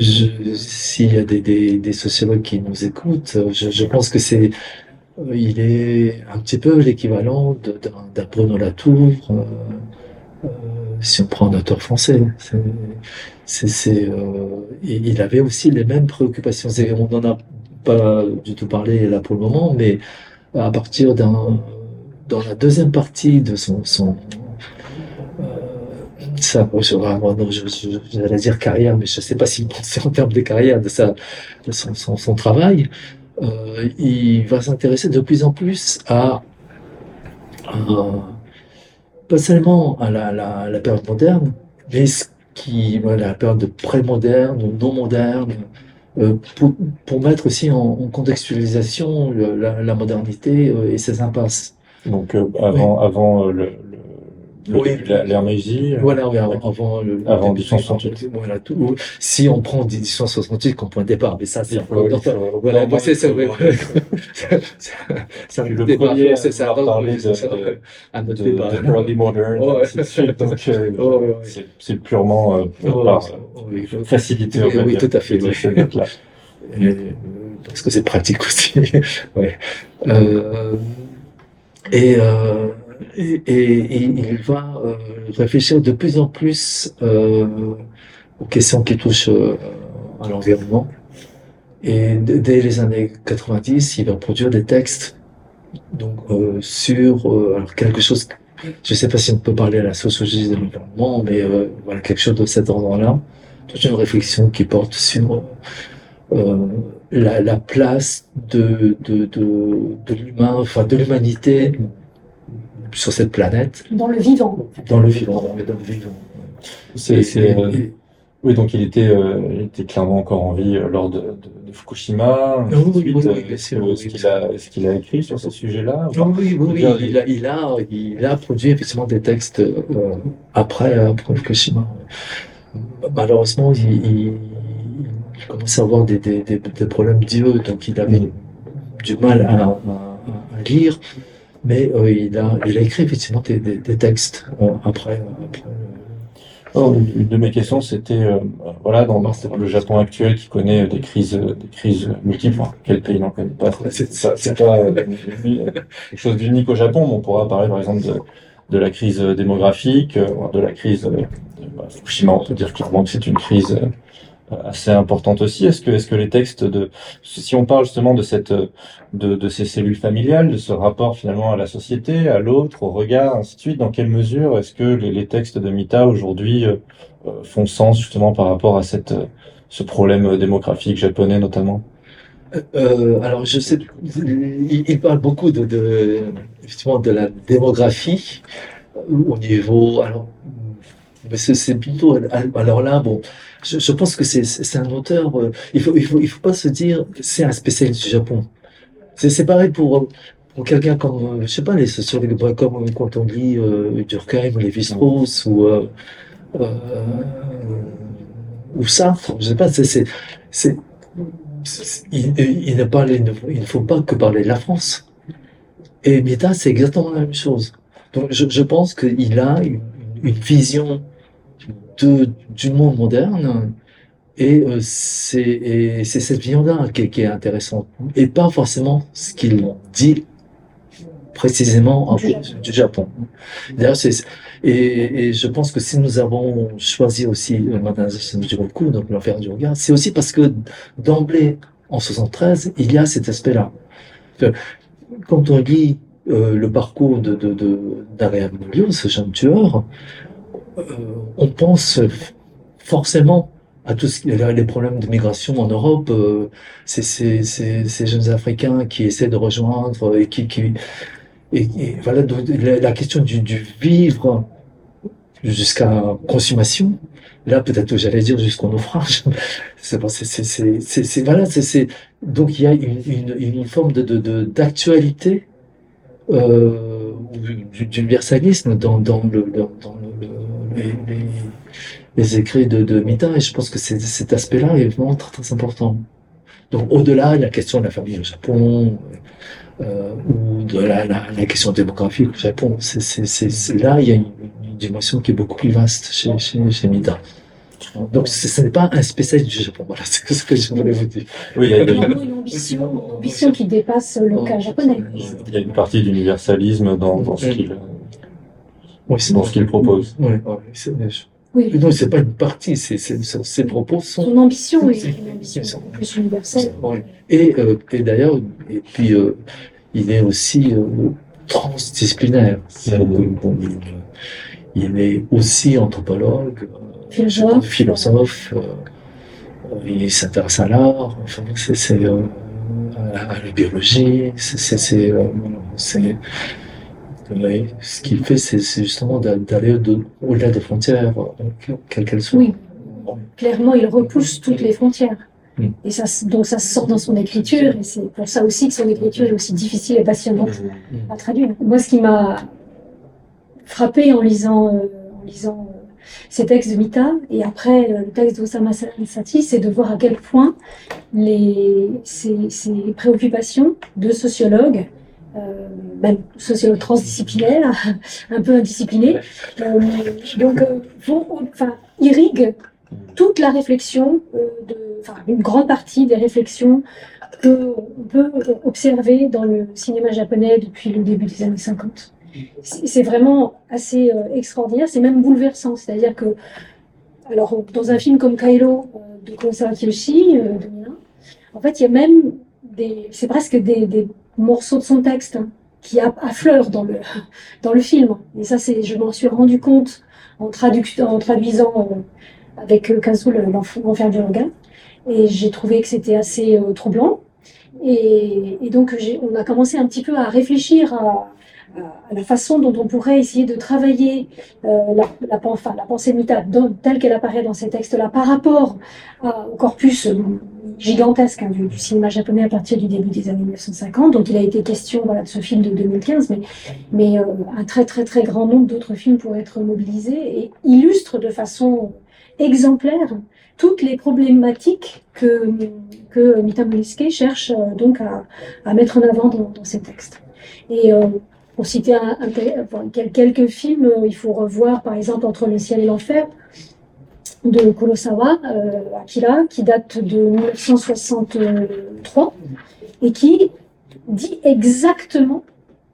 S'il y a des, des, des, sociologues qui nous écoutent, je, je pense que c'est, il est un petit peu l'équivalent d'un, Bruno Latour, euh, euh, si on prend un auteur français. C'est, euh, il avait aussi les mêmes préoccupations. On n'en a pas du tout parlé là pour le moment, mais à partir d'un dans la deuxième partie de son son je, j'allais dire carrière mais je sais pas si c'est en termes de carrière de sa de son, son, son travail euh, il va s'intéresser de plus en plus à, à pas seulement à la, la, la, période moderne mais ce qui voilà, la période de pré-moderne ou non moderne euh, pour, pour, mettre aussi en, en contextualisation le, la, la, modernité euh, et ses impasses. Donc euh, avant, oui. avant le, oui, l'ère Meiji. Voilà, oui, avant, le avant 1868. Voilà, tout. Si on prend 1868 comme point de départ, mais ça, c'est oui, voilà, moi c'est ça. Oui. ça le premier, c'est ça. Parler de, un autre de, débat. de early modern, Oh. Donc, euh, Oh, c'est- c'est purement euh, Oh, facilité. Oui, tout à fait, euh, parce que c'est pratique aussi. Euh, et, euh, et, il va euh, réfléchir de plus en plus euh, aux questions qui touchent euh, à l'environnement. Et dès les années 90, il va produire des textes donc sur quelque chose. Je ne sais pas si on peut parler à la sociologie de l'environnement, mais quelque chose de cet ordre-là. Toute une réflexion qui porte sur la, la place de l'humain, enfin de l'humanité sur cette planète, Dans le vivant. dans le vivant, mais dans le vivant. C'est, Et- c'est, et- euh, et- oui, donc il était, euh, il était clairement encore en vie euh, lors de, de, de Fukushima. oui, oui, oui, Euh, Est-ce oui, qu'il a, est-ce qu'il a écrit sur ce sujet-là Ah oui, oui, il a, il a, il a produit effectivement des textes euh, après, après Fukushima. Malheureusement, il, il, il commençait à avoir des, des, des, des problèmes d'yeux, donc il avait du mal à, à, à lire, mais euh, il, a, il a écrit effectivement des, des, des textes euh, après. après Oh, une de mes questions, c'était, euh, voilà, dans, le Japon actuel qui connaît des crises, euh, des crises multiples, enfin, quel pays n'en connaît pas C'est pas euh, quelque chose d'unique au Japon, mais on pourra parler par exemple de, de la crise démographique, euh, de la crise de, bah, Fukushima. On peut dire clairement que c'est une crise euh, assez importante aussi. Est-ce que, est-ce que les textes de, si on parle justement de cette, de, de ces cellules familiales, de ce rapport finalement à la société, à l'autre, au regard, ainsi de suite, dans quelle mesure est-ce que les, les textes de Mita aujourd'hui euh, euh, font sens justement par rapport à cette, euh, ce problème démographique japonais notamment? Euh, alors, je sais, il, il parle beaucoup de, de, effectivement, de la démographie euh, au niveau, alors, mais c'est plutôt, alors là, bon, je, pense que c'est un auteur, euh, il faut, faut, pas se dire, c'est un spécialiste du Japon. C'est pareil pour, pour quelqu'un comme, euh, je sais pas, les sociologues, comme quand on lit euh, Durkheim ou Lévi-Strauss ou, euh, euh, ou Sartre, je sais pas, il, ne ne, ne faut pas que parler de la France. Et Mita, c'est exactement la même chose. Donc, je, pense qu'il a une vision de, du monde moderne et euh, c'est et c'est cette vision-là qui, est- qui est intéressante et pas forcément ce qu'il dit précisément en- Du Japon. du Japon. Et, et je pense que si nous avons choisi aussi euh, Modernisation du Roku, donc l'enfer du regard, c'est aussi parce que d'emblée, en 73, il y a cet aspect-là. Que quand on lit euh, le parcours de, de, de ce jeune tueur, euh, on pense forcément à tous les problèmes de migration en Europe, euh, ces, jeunes Africains qui essaient de rejoindre et qui, qui et, voilà la, question du, du vivre jusqu'à consommation. Là, peut-être j'allais dire jusqu'au naufrage. c'est c'est voilà, c'est donc il y a une, une, une forme de d'actualité euh, d'universalisme dans, dans, le, dans le, les, les, les, écrits de, de Mita, et je pense que cet aspect-là est vraiment très, très important. Donc, au-delà de la question de la famille au Japon, euh, ou de la, la, la, question démographique au Japon, c'est là, il y a une, une, dimension qui est beaucoup plus vaste chez, chez, chez Mita. Donc ce n'est pas un spécialiste du Japon, voilà, c'est ce que je voulais vous dire. Oui, il y a une ambition, une ambition qui dépasse le cas japonais. Il y a une partie d'universalisme dans, dans ce qu'il oui, dans ce qu'il propose. Oui, oui. Non, c'est pas une partie, c'est ses propos sont. Son ambition est une ambition plus universelle. Et, euh, et d'ailleurs, et puis euh, il est aussi euh, transdisciplinaire. Bon, il, il, est aussi anthropologue, philosophe. philosophe euh, il s'intéresse à l'art, enfin, c'est euh, à, la biologie, c'est euh, ce qu'il fait, c'est justement d'aller au-delà des frontières, quelles qu'elles soient. Oui, clairement, il repousse toutes les frontières. Mm. Et ça, donc ça sort dans son écriture, et c'est pour ça aussi que son écriture est aussi difficile et passionnante mm. à traduire. Moi, ce qui m'a frappé en lisant, en lisant ces textes de Mita et après euh, le texte d'Osama Sati, c'est de voir à quel point les, ces, ces préoccupations de sociologues, euh, même sociologues transdisciplinaires, un peu indisciplinés, euh, donc euh, vont, enfin, irriguent toute la réflexion, euh, enfin une grande partie des réflexions qu'on peut observer dans le cinéma japonais depuis le début des années 50 c'est vraiment assez extraordinaire, c'est même bouleversant. C'est-à-dire que, alors, dans un film comme Kairo de Kurosawa Kiyoshi, en fait, il y a même des, c'est presque des, morceaux de son texte qui affleurent dans le, dans le film. Et ça, c'est, je m'en suis rendu compte en, en traduisant avec Kazul l'enfer du regard. Et j'ai trouvé que c'était assez troublant. Et, et donc, on a commencé un petit peu à réfléchir à, à la façon dont on pourrait essayer de travailler euh, la, la, enfin, la pensée Mita telle qu'elle apparaît dans ces textes-là par rapport au corpus euh, gigantesque hein, du, cinéma japonais à partir du début des années 1950. Donc il a été question voilà, de ce film de 2015, mais, mais euh, un très très très grand nombre d'autres films pourraient être mobilisés et illustrent de façon exemplaire toutes les problématiques que, que Mita cherche euh, donc à, à, mettre en avant dans, dans ses textes. Et euh, pour citer un, un, quelques films, euh, il faut revoir par exemple Entre le ciel et l'enfer de Kurosawa, euh, Akira, qui date de 1963 et qui dit exactement,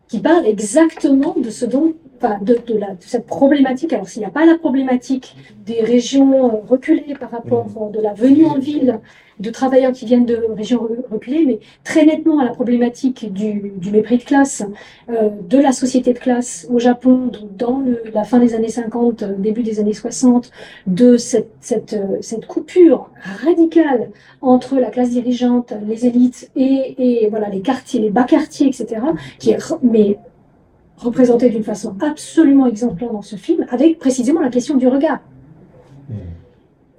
qui parle exactement de ce dont, enfin, de, de, la, de cette problématique. Alors s'il n'y a pas la problématique des régions reculées par rapport de la venue en ville de travailleurs qui viennent de régions reculées, mais très nettement à la problématique du, mépris de classe, euh, de la société de classe au Japon, dans la fin des années 50, début des années 60, de cette, cette, coupure radicale entre la classe dirigeante, les élites et, les quartiers, les bas quartiers, etc., qui est mais représenté d'une façon absolument exemplaire dans ce film, avec précisément la question du regard.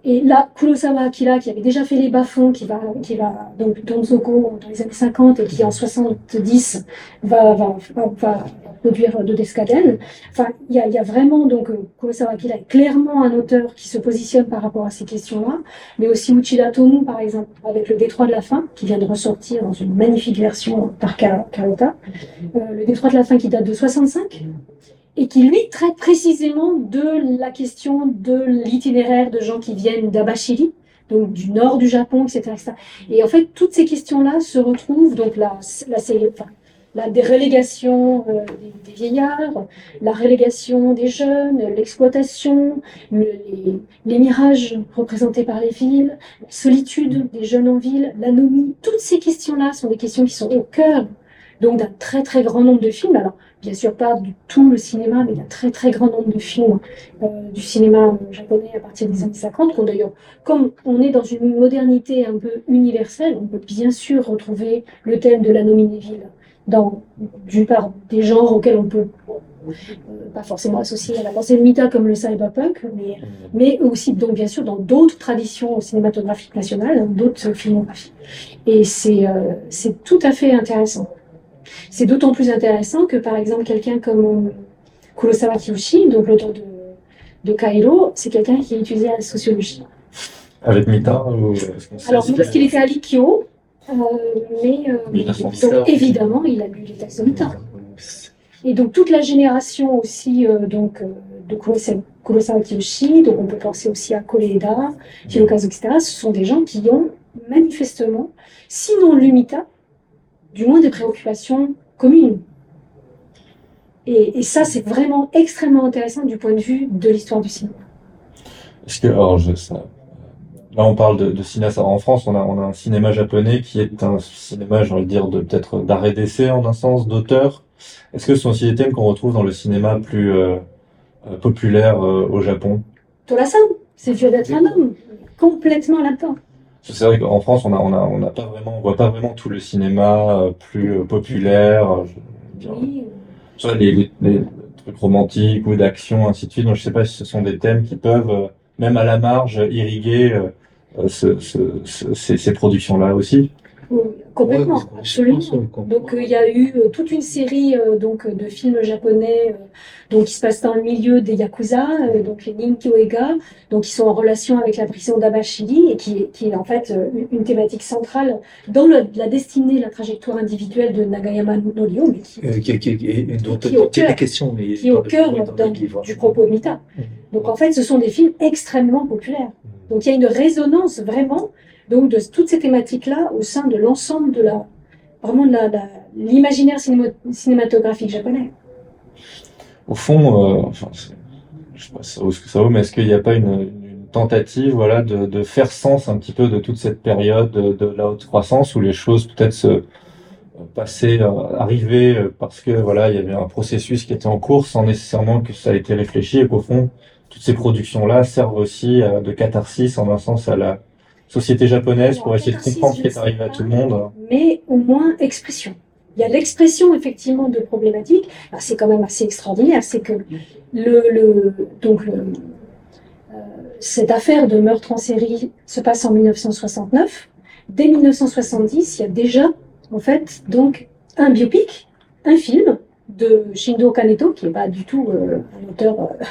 Et là, Kurosawa Akira, qui avait déjà fait les bas-fonds, qui va, qui va, donc, Donzoko dans les années 50 et qui en 70 va, va, va, produire de Descaden. Enfin, il y a, y a vraiment, donc, Kurosawa Akira est clairement un auteur qui se positionne par rapport à ces questions-là, mais aussi Uchida Tomu, par exemple, avec le Détroit de la fin, qui vient de ressortir dans une magnifique version par Carota. Euh, le Détroit de la fin qui date de 65 et qui lui traite précisément de la question de l'itinéraire de gens qui viennent d'Abashiri, donc du nord du Japon, etc., etc. Et en fait, toutes ces questions-là se retrouvent, donc la, la, enfin, la dérélégation euh, des, vieillards, la relégation des jeunes, l'exploitation, le, les, les, mirages représentés par les villes, la solitude des jeunes en ville, l'anomie, toutes ces questions-là sont des questions qui sont au cœur donc d'un très très grand nombre de films. Alors, bien sûr pas du tout le cinéma, mais d'un très très grand nombre de films euh, du cinéma japonais à partir des années 50. qu'on D'ailleurs, comme on est dans une modernité un peu universelle, on peut bien sûr retrouver le thème de la ville dans, d'une part, des genres auxquels on peut euh, pas forcément associer à la pensée de Mita comme le cyberpunk, mais, mais aussi, donc bien sûr, dans d'autres traditions cinématographiques nationales, d'autres filmographies. Et c'est euh, c'est tout à fait intéressant. C'est d'autant plus intéressant que, par exemple, quelqu'un comme euh, Kurosawa Kiyoshi, donc l'auteur de, de Kairo, c'est quelqu'un qui a étudié la sociologie. Avec Mita ou... Alors, parce qu'il était à l'IKIO, euh, mais euh, donc, évidemment, il a lu les textes de Mita. Et donc toute la génération aussi euh, donc de Kurosawa Kiyoshi, donc on peut penser aussi à Koreeda, Hirokazu, etc. Ce sont des gens qui ont manifestement, sinon l'UMITA, du moins des préoccupations communes. Et, et ça, c'est vraiment extrêmement intéressant du point de vue de l'histoire du cinéma. Est-ce que, alors, je, ça, là, on parle de, de cinéma. En France, on a, on a un cinéma japonais qui est un cinéma, j'ai envie de dire, de peut-être d'arrêt d'essai en un sens, d'auteur. Est-ce que ce sont aussi des thèmes qu'on retrouve dans le cinéma plus euh, euh populaire euh, au Japon? Torasan, c'est vieux d'être un homme, complètement là-dedans. C'est vrai qu'en France, on a, on a, on a pas vraiment, on voit pas vraiment tout le cinéma euh, plus euh, populaire. Euh, je veux dire, soit les, les, les, trucs romantiques ou d'action, ainsi de suite. Donc, je sais pas si ce sont des thèmes qui peuvent, même à la marge, irriguer ce, ce, ce, ces, ces productions-là aussi. Complètement, ouais, absolument. Donc euh, il y a eu euh, toute une série euh, donc de films japonais donc qui se passent dans le milieu des yakuza, donc les Ninkyoega, donc qui sont en relation avec la prison d'Abashiri et qui, qui est en fait une thématique centrale dans le, la destinée, la trajectoire individuelle de Nagayama Norio, mais qui, qui, qui, dont, qui, est au cœur, question, mais qui est au cœur du propos de Mita. Mmh. Donc en fait, ce sont des films extrêmement populaires. Mmh. Donc il y a une résonance vraiment donc de toutes ces thématiques-là au sein de l'ensemble de la vraiment de l'imaginaire cinématographique japonais. Au fond, euh, enfin, je sais pas que ça vaut, mais est-ce qu'il n'y a pas une, tentative, voilà, de, faire sens un petit peu de toute cette période de, la haute croissance où les choses peut-être se euh, passaient, euh, arrivaient euh, parce que voilà, il y avait un processus qui était en cours sans nécessairement que ça ait été réfléchi et qu'au fond, toutes ces productions-là servent aussi de catharsis en un sens à la société japonaise pour essayer de comprendre ce qui est arrivé à tout le monde. Mais au moins expression. Il y a l'expression effectivement de problématiques. C'est quand même assez extraordinaire, c'est que le, le donc le, euh, cette affaire de meurtre en série se passe en 1969. Dès 1970, il y a déjà en fait donc un biopic, un film de Shindo Kaneto qui est pas du tout euh, un auteur euh,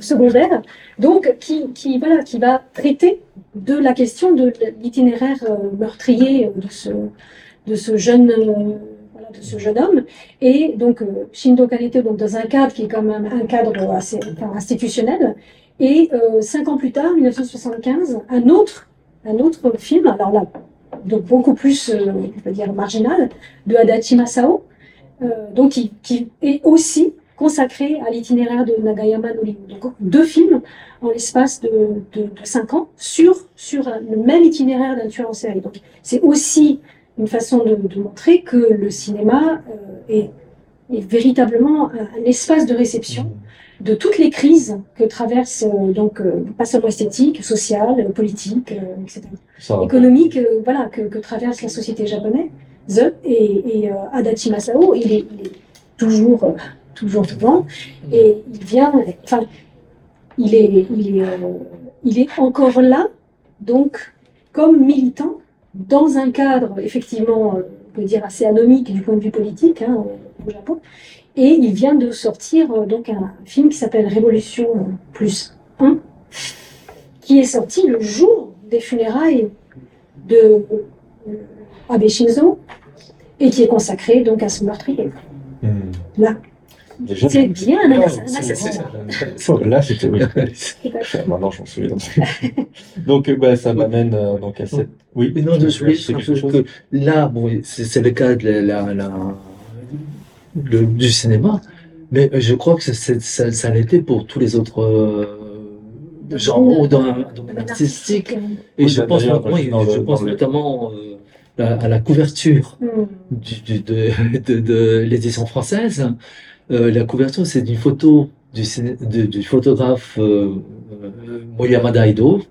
secondaire, donc qui, qui, voilà, qui va traiter de la question de l'itinéraire euh, meurtrier de ce, de ce jeune euh, de ce jeune homme. Et donc euh, Shindo Kanete donc dans un cadre qui est quand même un cadre assez institutionnel. Et cinq ans plus tard 1975 un autre un autre film alors là donc beaucoup plus on peut dire marginal de Adachi Masao donc qui est aussi consacré à l'itinéraire de Nagayama no Donc deux films en l'espace de, de, de, cinq ans sur, sur le même itinéraire d'un tueur en série. Donc c'est aussi une façon de, de, montrer que le cinéma euh, est, est, véritablement un, espace de réception de toutes les crises que traverse euh, donc euh, pas seulement esthétique, sociale, politique, euh, etc. Ça, économique, voilà que, que, traverse la société japonaise. Et, et Adachi Masao, il est, il est toujours toujours devant. Et il vient, enfin, il est, il est, euh, il est encore là, donc, comme militant, dans un cadre, effectivement, euh, on peut dire assez anomique du point de vue politique, hein, au Japon. Et il vient de sortir, euh, donc, un film qui s'appelle Révolution plus 1, qui est sorti le jour des funérailles de Abe Shinzo, et qui est consacré, donc, à ce meurtrier. Hmm. Là. C'est bien un assassinat. Là, c'était oui. Maintenant, je m'en souviens. donc, bah, ça m'amène euh, donc à cette. Oui. Mais non, je voulais que là, bon, c'est le cas de la, la, le, du cinéma, mais je crois que ça, ça, ça l'était pour tous les autres. Euh, genres dans un domaine artistique. Et je pense, oui, je pense notamment euh, à la couverture Hmm. du, du- de, de, de l'édition française. Euh, la couverture, c'est une photo du, de- du photographe euh, euh, Moyamada Ido,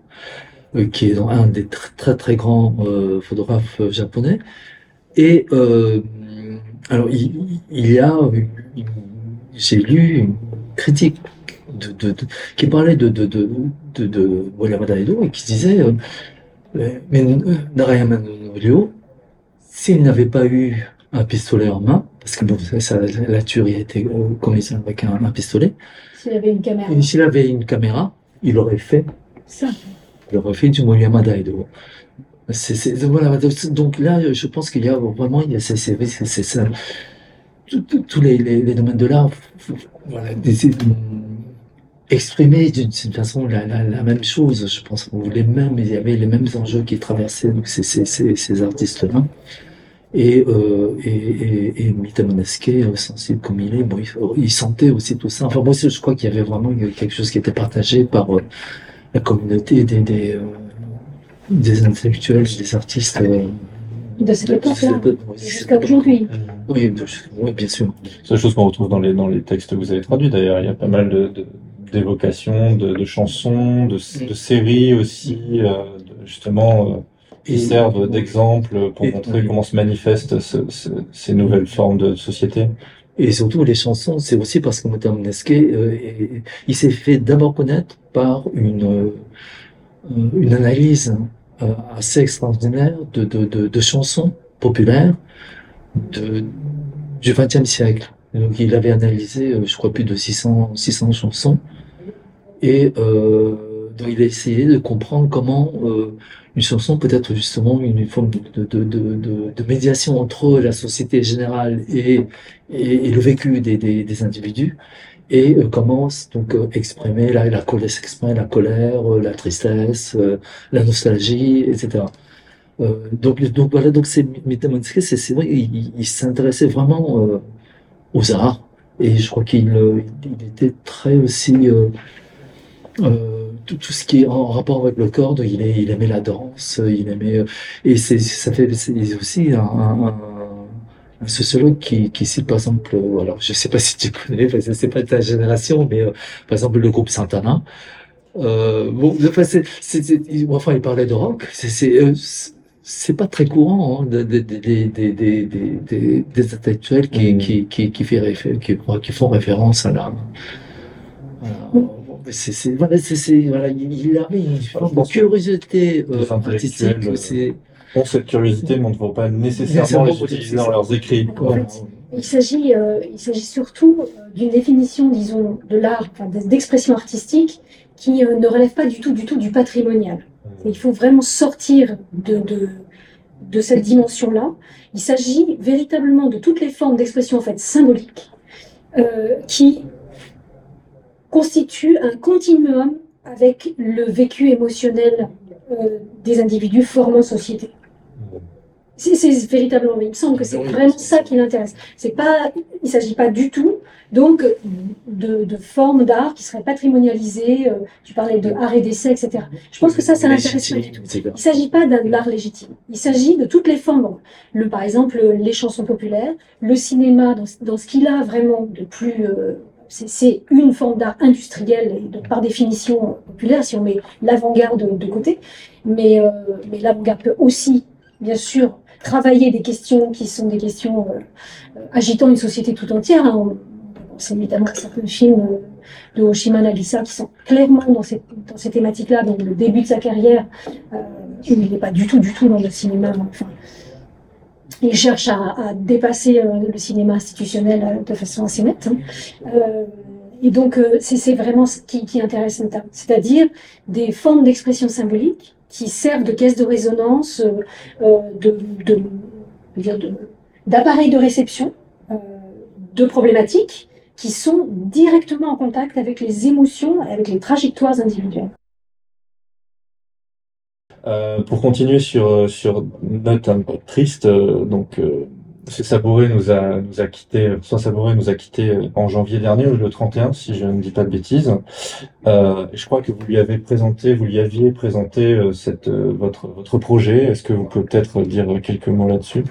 euh, qui est un des tr- très très grands euh, photographes japonais. Et alors, il, il y a, j'ai lu une critique de, de, de- qui parlait de, de, de, de, de Moyamada Ido et qui disait, mais Narayama no Ryo, s'il n'avait pas eu un pistolet en main, parce que bon, ça, la tuerie a été euh, commise avec un, un pistolet, S'il avait une caméra. et s'il avait une caméra, il aurait fait, Ça. il aurait fait du Moyama Daido. C'est, c'est- voilà, donc là, je pense qu'il y a vraiment, il y a, c'est, c'est, c'est ça. Tous- les, les, les domaines de l'art, voilà, exprimer d'une d'une façon la, la, la même chose, je pense, les mêmes, il y avait les mêmes enjeux qui traversaient donc, ces, ces, ces, ces artistes-là. Et, euh, et, et, et euh, sensible comme il est, bon, il, il sentait aussi tout ça. Enfin, moi, je crois qu'il y avait vraiment quelque chose qui était partagé par euh, la communauté des, des, euh, des intellectuels, des artistes. euh, De cette époque-là. oui, Jusqu'à aujourd'hui. Oui, bien sûr. C'est la chose qu'on retrouve dans les, dans les textes que vous avez traduits d'ailleurs. Il y a pas mal de, de- d'évocations, de, de chansons, de, de séries aussi, euh, de- justement, euh, qui servent d'exemple pour Et- montrer oui. comment se manifestent ce- ce- ces nouvelles formes de société. Et surtout, les chansons, c'est aussi parce que Mota Moneske, euh, il s'est fait d'abord connaître par une, euh, une analyse euh, assez extraordinaire de, de, de, de chansons populaires de, du XXe siècle. Donc, il avait analysé, je crois, plus de 600, 600 chansons. Et il a essayé de comprendre comment euh, une chanson peut être justement une forme de, médiation entre la société générale et, le vécu des, individus et euh, comment donc euh, exprimer la, colère, s'exprimer la colère, euh, la tristesse, la nostalgie, etc. Donc, voilà, donc c'est Mitamanski, c'est vrai, il, s'intéressait vraiment aux arts et je crois qu'il il était très aussi tout, tout ce qui est en rapport avec le corps, il, est- il aimait la danse, il aimait euh, et c'est ça fait c'est aussi un, un, un- un sociologue qui, qui cite par exemple, euh, alors je sais pas si tu connais, parce que c'est pas ta génération, mais euh, par exemple le groupe Santana. Euh, bon, enfin, c'est, c'est- il- enfin, il parlait de rock. C'est, euh, pas très courant hein, de- de- de- des des des des intellectuels qui Mhm. qui qui qui, fait qui, qui font référence à la. voilà. Bon, C'est, c'est, voilà, voilà, il il avait une forme de curiosité euh, artistique. euh, C'est, Ont cette curiosité, mais on ne va pas nécessairement les utiliser dans leurs écrits. En fait, il s'agit, euh, il s'agit surtout euh, d'une définition, disons, de l'art, d'expression artistique, qui euh, ne relève pas du tout, du tout du patrimonial. Et il faut vraiment sortir de, de, de cette dimension-là. Il s'agit véritablement de toutes les formes d'expression en fait symboliques euh, qui constituent un continuum avec le vécu émotionnel euh, des individus formant société. C'est véritablement, il me semble que c'est vraiment ça qui l'intéresse. C'est pas, il s'agit pas du tout, donc, de, de formes d'art qui seraient patrimonialisées. euh, tu parlais de art et d'essai, etc. Je pense que ça, ça l'intéresse pas du tout. Il ne s'agit pas d'un art légitime. Il s'agit de toutes les formes. Le, par exemple, les chansons populaires, le cinéma, dans, dans ce qu'il a vraiment de plus. euh, c'est- une forme d'art industriel, et donc par définition populaire, si on met l'avant-garde de côté. Mais, euh, mais l'avant-garde peut aussi, bien sûr, travailler des questions qui sont des questions euh, agitant une société tout entière. hein. C'est évidemment certains films euh, de Hoshima Nagisa qui sont clairement dans ces, dans ces thématiques-là, donc le début de sa carrière, il n'est pas du tout, du tout dans le cinéma. Il cherche à, dépasser euh, le cinéma institutionnel euh, de façon assez nette. hein. Euh, et donc, c'est vraiment ce qui, qui intéresse Nata, c'est-à-dire des formes d'expression symbolique qui servent de caisse de résonance, de, dire de- d'appareils de réception, de problématiques qui sont directement en contact avec les émotions, avec les trajectoires individuelles. Euh, pour continuer sur, sur une note un peu triste, euh, donc euh, Sabouré nous a nous a quitté, François Sabouré nous a quitté en janvier dernier, le 31, si je ne dis pas de bêtises. Euh, je crois que vous lui avez présenté, vous lui aviez présenté euh, cette euh, votre votre projet. Est-ce que vous pouvez peut-être dire quelques mots là-dessus?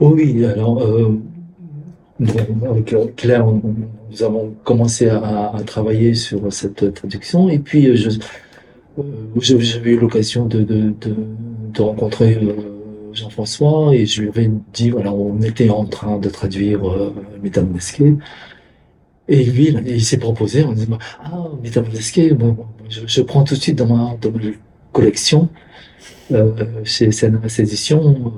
Oui, alors euh, avec Claire, nous avons commencé à, à travailler sur cette traduction et puis euh, euh, je- j'avais eu l'occasion de, de, de, de rencontrer euh, Jean-François et je lui avais dit voilà on était en train de traduire euh, Mesdames et lui il, s'est proposé on dit ah Mesdames bon, je, je prends tout de suite dans ma, dans ma collection euh, chez CNRS Éditions euh,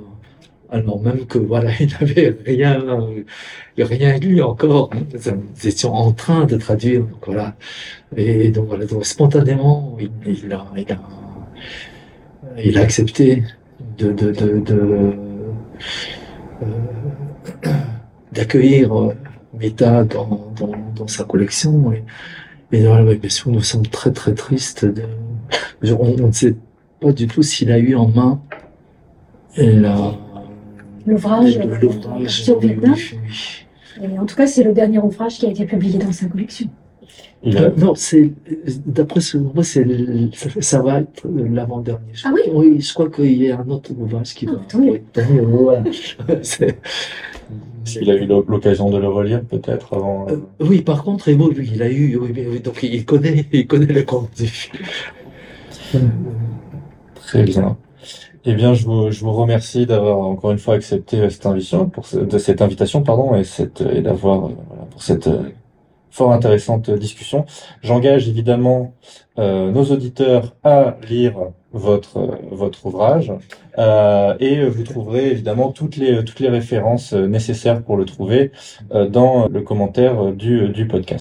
alors même que voilà il n'avait rien euh, rien lu encore hein. nous étions en train de traduire donc voilà et donc voilà donc spontanément il, a il a il a accepté de de de, de euh, d'accueillir euh, Meta dans, dans, dans sa collection et, et voilà, bien sûr nous sommes très très tristes de on, on ne sait pas du tout s'il a eu en main la L'ouvrage, oui, Vietnam. Et en tout cas, c'est le dernier ouvrage qui a été publié dans sa collection. Euh, non, c'est d'après ce moi c'est le- ça, va être l'avant-dernier. Ah oui? Oui, je crois qu'il y a un autre ouvrage qui Ah, va. oui. C'est- il a eu l'o- l'occasion de le relire peut-être avant. euh, Euh, oui, par contre, Evo, lui, il a eu, oui, oui, oui, donc il connaît, il connaît le contenu. Très bien. Eh bien, je vous, je vous remercie d'avoir encore une fois accepté cette invitation, de cette invitation, pardon, et et d'avoir, euh, voilà, pour cette euh, fort intéressante discussion. J'engage évidemment euh, nos auditeurs à lire votre votre ouvrage euh, et vous trouverez évidemment toutes les toutes les références euh, nécessaires pour le trouver euh, dans le commentaire du du podcast.